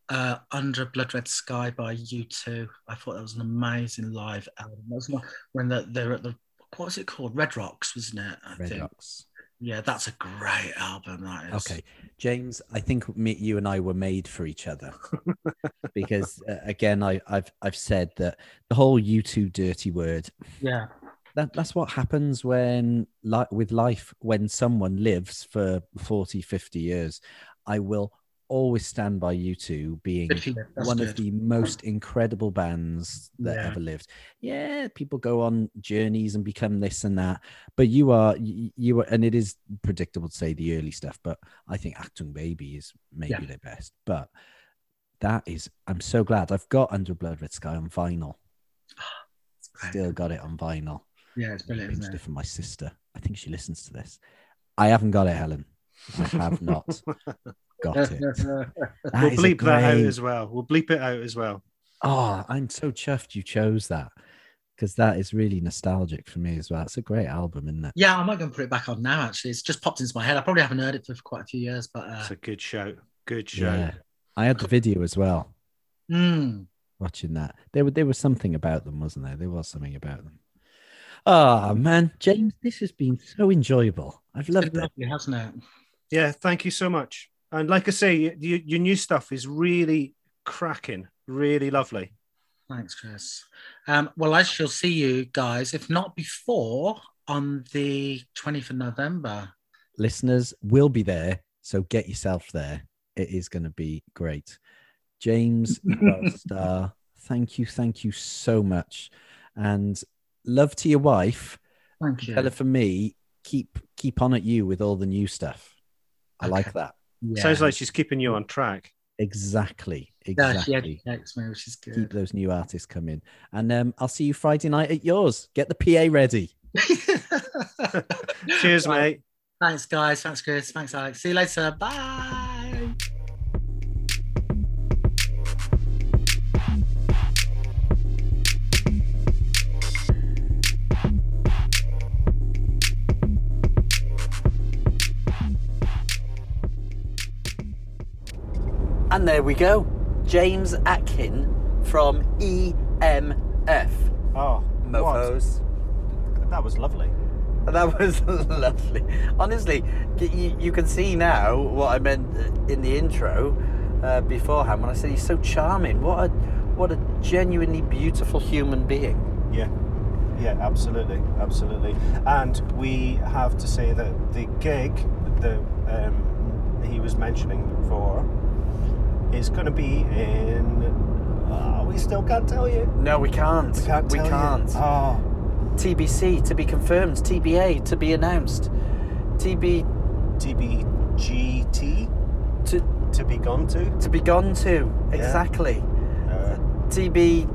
uh, Under a Blood Red Sky by U2. I thought that was an amazing live album. That was my, when the, they're at the what was it called? Red Rocks, wasn't it? I Red think. Rocks. Yeah, that's a great album. That is. Okay, James, I think me, you and I were made for each other because, uh, again, I, I've I've said that the whole U2 dirty word. Yeah. That, that's what happens when like with life when someone lives for 40 50 years i will always stand by U2 being Good for you. That's one good. of the most incredible bands that Yeah. ever lived. Yeah, people go on journeys and become this and that, but you are you are, and it is predictable to say the early stuff. But I think Achtung Baby is maybe Yeah. their best. But that is, I'm so glad I've got Under Blood Red Sky on vinyl. Still got it on vinyl. Yeah, it's brilliant, Arranged isn't it it? for my sister. I think she listens to this. I haven't got it, Helen. I have not got it. That we'll bleep that out as well. We'll bleep it out as well. Oh, I'm so chuffed you chose that because that is really nostalgic for me as well. It's a great album, isn't it? yeah, I might go and put it back on now. Actually, it's just popped into my head. I probably haven't heard it for quite a few years, but uh, It's a good show. Good show. Yeah. I had the video as well. mm, Watching that, there there was something about them, wasn't there? There was something about them. Oh man, James, this has been so enjoyable. I've loved been it. lovely, hasn't it? Yeah, thank you so much. And like I say, y- y- your new stuff is really cracking, really lovely. Thanks, Chris. Um, well, I shall see you guys, if not before, on the 20th of November. Listeners will be there, so get yourself there. It is going to be great. James, you are a star. Thank you, thank you so much, and love to your wife. Thank you. Tell her for me, keep keep on at you with all the new stuff. I like that. Yeah. Sounds like she's keeping you on track. Exactly. yeah, Exactly. she educates me, which is Keep those new artists coming. And um, I'll see you Friday night at yours. Get the PA ready. Cheers, Right. mate. Thanks, guys. Thanks, Chris. Thanks, Alex. See you later. Bye. And there we go. James Atkin from EMF. Oh, Mofos. what? That was lovely. That was lovely. Honestly, you, you can see now what I meant in the intro uh, beforehand when I said he's so charming. What a what a genuinely beautiful human being. Yeah, yeah, absolutely, absolutely. And we have to say that the gig that um, he was mentioning before is going to be in. Uh, we still can't tell you. No, we can't. We can't. We can't. Oh, TBC to be confirmed. TBA to be announced. TB TBGT to to be gone to. to be gone to. Yeah. Exactly. Uh, TB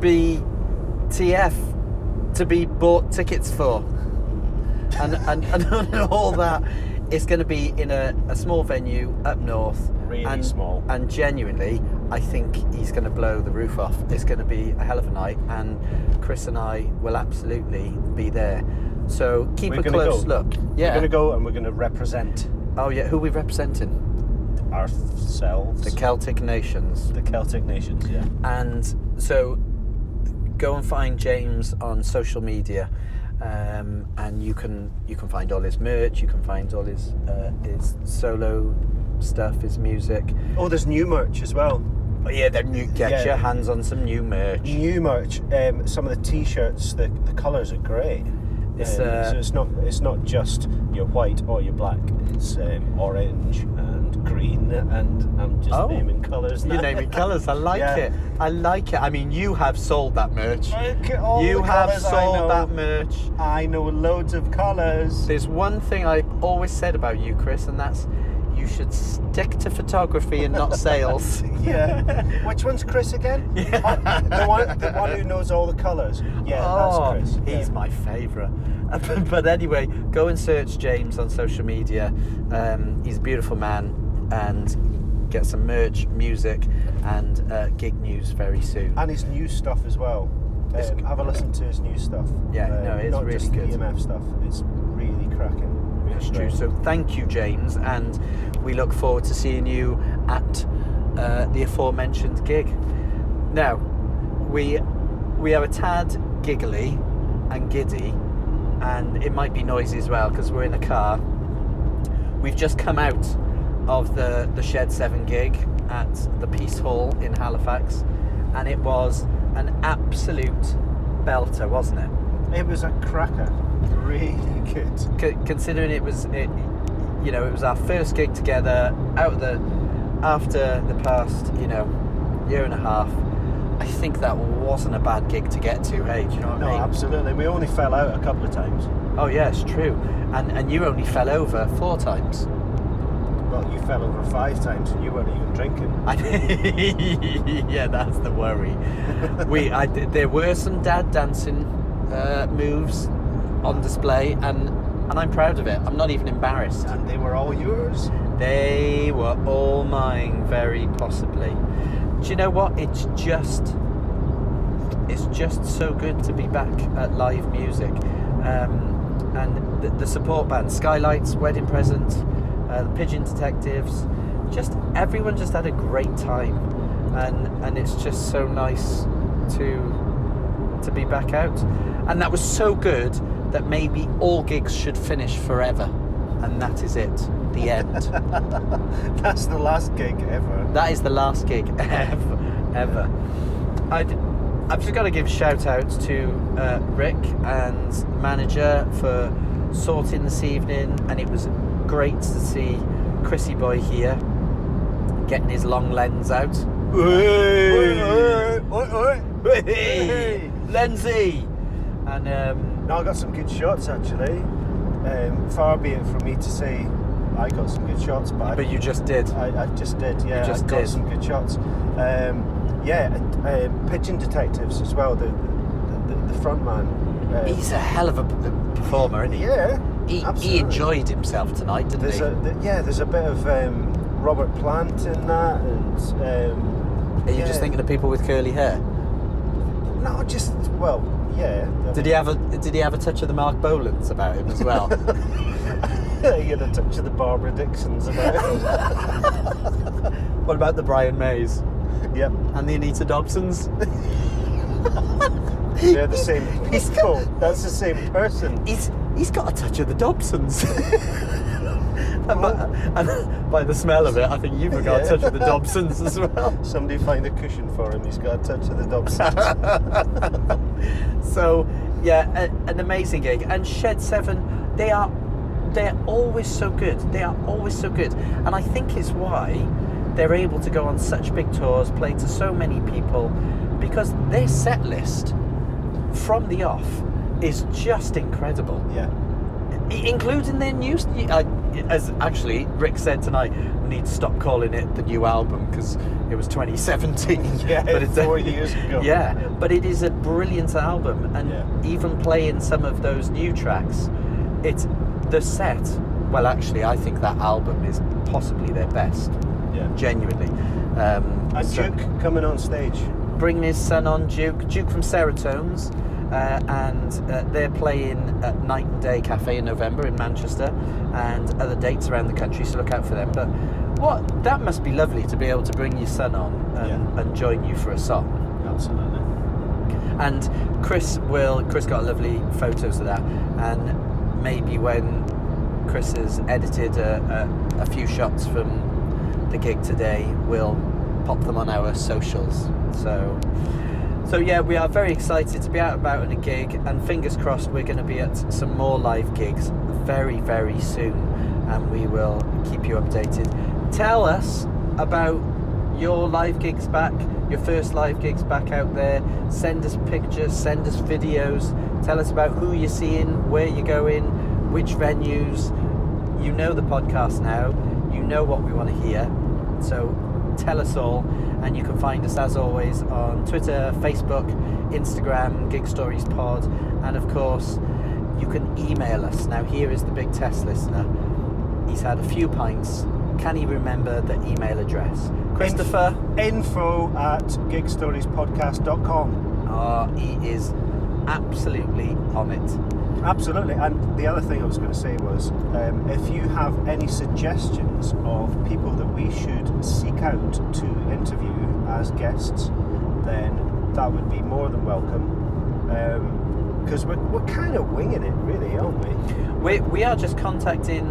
BTF to be bought tickets for. And and, and all that is going to be in a, a small venue up north. Really and, small. And genuinely, I think he's going to blow the roof off. It's going to be a hell of a night, and Chris and I will absolutely be there. So keep We're a close go. look. Yeah, we're going to go and we're going to represent Oh yeah. Who are we representing? ourselves. The Celtic nations. the Celtic nations. Yeah. and so go and find James on social media um, and you can you can find all his merch you can find all his uh, his solo stuff his music Oh, there's new merch as well. oh yeah then new. get Yeah. your hands on some new merch New merch. Um, some of the t-shirts, the, the colours are great. It's, Um, uh, so it's not it's not just your white or your black. It's um, orange and green, and I'm just Oh. naming colours. you're naming colours I like Yeah. it I like it I mean you have sold that merch Look at all you have sold that merch I know loads of colours. There's one thing I've always said about you, Chris, and that's should stick to photography and not sales. yeah. Which one's Chris again? Oh, the one, the one who knows all the colours. Yeah, oh, that's Chris. he's yeah. my favourite. but anyway, go and search James on social media. Um, he's a beautiful man and get some merch, music, and uh, gig news very soon. and his new stuff as well. Um, have a listen to his new stuff. Yeah, Uh, no, it's not really just good. The EMF stuff. It's really cracking. It's true. So thank you, James, and we look forward to seeing you at uh, the aforementioned gig. Now, we we are a tad giggly and giddy, and it might be noisy as well because we're in a car. We've just come out of the the Shed Seven gig at the Piece Hall in Halifax, and it was an absolute belter, wasn't it? It was a cracker. Really good. C- considering it was it, you know it was our first gig together out the after the past you know year and a half i think that wasn't a bad gig to get to hey do you know what No, i mean No, absolutely. We only fell out a couple of times. oh yes true and and you only fell over four times Well, you fell over five times and you weren't even drinking. Yeah that's the worry we I, there were some dad dancing uh, moves on display and and i'm proud of it i'm not even embarrassed And they were all yours. They were all mine, very possibly. Do you know what? It's just, it's just so good to be back at live music, um, and the, the support band, Skylights, Wedding Present, uh, the Pigeon Detectives, just everyone just had a great time, and and it's just so nice to to be back out, and that was so good that maybe all gigs should finish forever, and that is it, the end. That's the last gig ever. That is the last gig ever, ever. I'd, I've just got to give shout outs to uh, Rick and manager for sorting this evening, and it was great to see Chrissy Boy here getting his long lens out. Oi. Hey, Lenzy! And um, No, I got some good shots actually. Um, far be it from me to say I got some good shots, but, but you just did. I, I, I just did. Yeah, just I got did. some good shots. Um, yeah, uh, pigeon detectives as well. The the, the, the front man. Uh, He's a hell of a performer, isn't he? yeah. He, he enjoyed himself tonight, didn't There's he? a the, yeah. There's a bit of um, Robert Plant in that, and um, Are you yeah. just thinking of people with curly hair? No, just well, yeah. Did he have a Did he have a touch of the Marc Bolans about him as well? he had a touch of the Barbara Dicksons about him. what about the Brian Mays yep, and the Anita Dobsons? they're the same He's people. That's the same person. He's He's got a touch of the Dobsons. And, by, the smell of it, I think you've got a Yeah. touch of the Dobsons as well. Somebody find a cushion for him. He's got a touch of the Dobsons. so yeah, a, an amazing gig. And Shed Seven, they are they're always so good. They are always so good, and I think it's why they're able to go on such big tours, play to so many people, because their set list from the off is just incredible. yeah. I- including their new. st- Uh, as actually Rick said tonight, we need to stop calling it the new album because it was 2017. Yeah, but it's four years ago. Yeah, but it is a brilliant album, and Yeah. even playing some of those new tracks, it's the set. Well, actually, I think that album is possibly their best. Yeah. Genuinely. Um, And so- Duke coming on stage. bringing his son on, Duke, Duke from Serotones, uh, and uh, they're playing at Night and Day Cafe in November in Manchester, and other dates around the country. So look out for them. But what that must be lovely to be able to bring your son on and, Yeah. and join you for a song. Absolutely. And Chris will. Chris got lovely photos of that, and maybe when Chris has edited a, a, a few shots from the gig today, we'll pop them on our socials. So, so yeah, we are very excited to be out about in a gig, and fingers crossed we're going to be at some more live gigs very, very soon, and we will keep you updated. Tell us about your live gigs back, your first live gigs back out there. Send us pictures, send us videos. Tell us about who you're seeing, where you're going, which venues. You know the podcast now. You know what we want to hear. So tell us all. And you can find us as always on Twitter, Facebook, Instagram, Gig Stories Pod, and of course, you can email us. Now, here is the big test listener. He's had a few pints. Can he remember the email address? Christopher? Info at gigstoriespodcast.com. Oh, ah, he is absolutely on it. Absolutely. And the other thing I was going to say was um, if you have any suggestions of people that we should seek out to interview as guests, then that would be more than welcome. Because we're, we're kind of winging it, really, aren't we? We, we are just contacting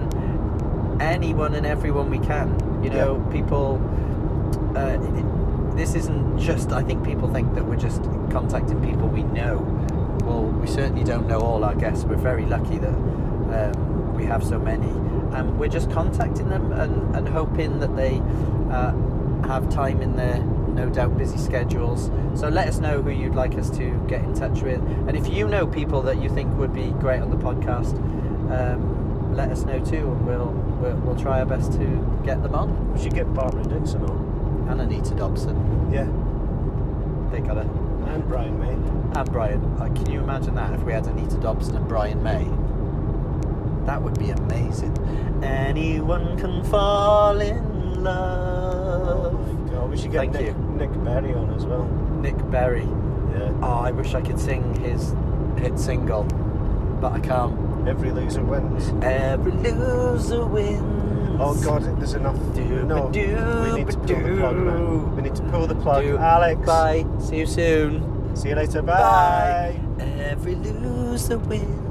anyone and everyone we can. You know, people. Uh, it- this isn't just. I think people think that we're just contacting people we know. Well, we certainly don't know all our guests. We're very lucky that um, we have so many. And we're just contacting them and, and hoping that they uh, have time in their no doubt busy schedules. So let us know who you'd like us to get in touch with. And if you know people that you think would be great on the podcast, um, let us know too, and we'll, we'll we'll try our best to get them on. We should get Barbara Dickson on. And Anita Dobson, Yeah. they got a And Brian May. And Brian. Uh, can you imagine that if we had Anita Dobson and Brian May? That would be amazing. Anyone can fall in love. Oh my god. We should get Thank Nick, you. Nick Berry on as well. Nick Berry. Yeah. Oh, I wish I could sing his hit single, but I can't. Every loser wins. Every loser wins. Oh god, there's enough. Do no, do we need to pull the plug now. We need to pull the plug. Do- Alex. Bye. See you soon. See you later. Bye. Every loser wins.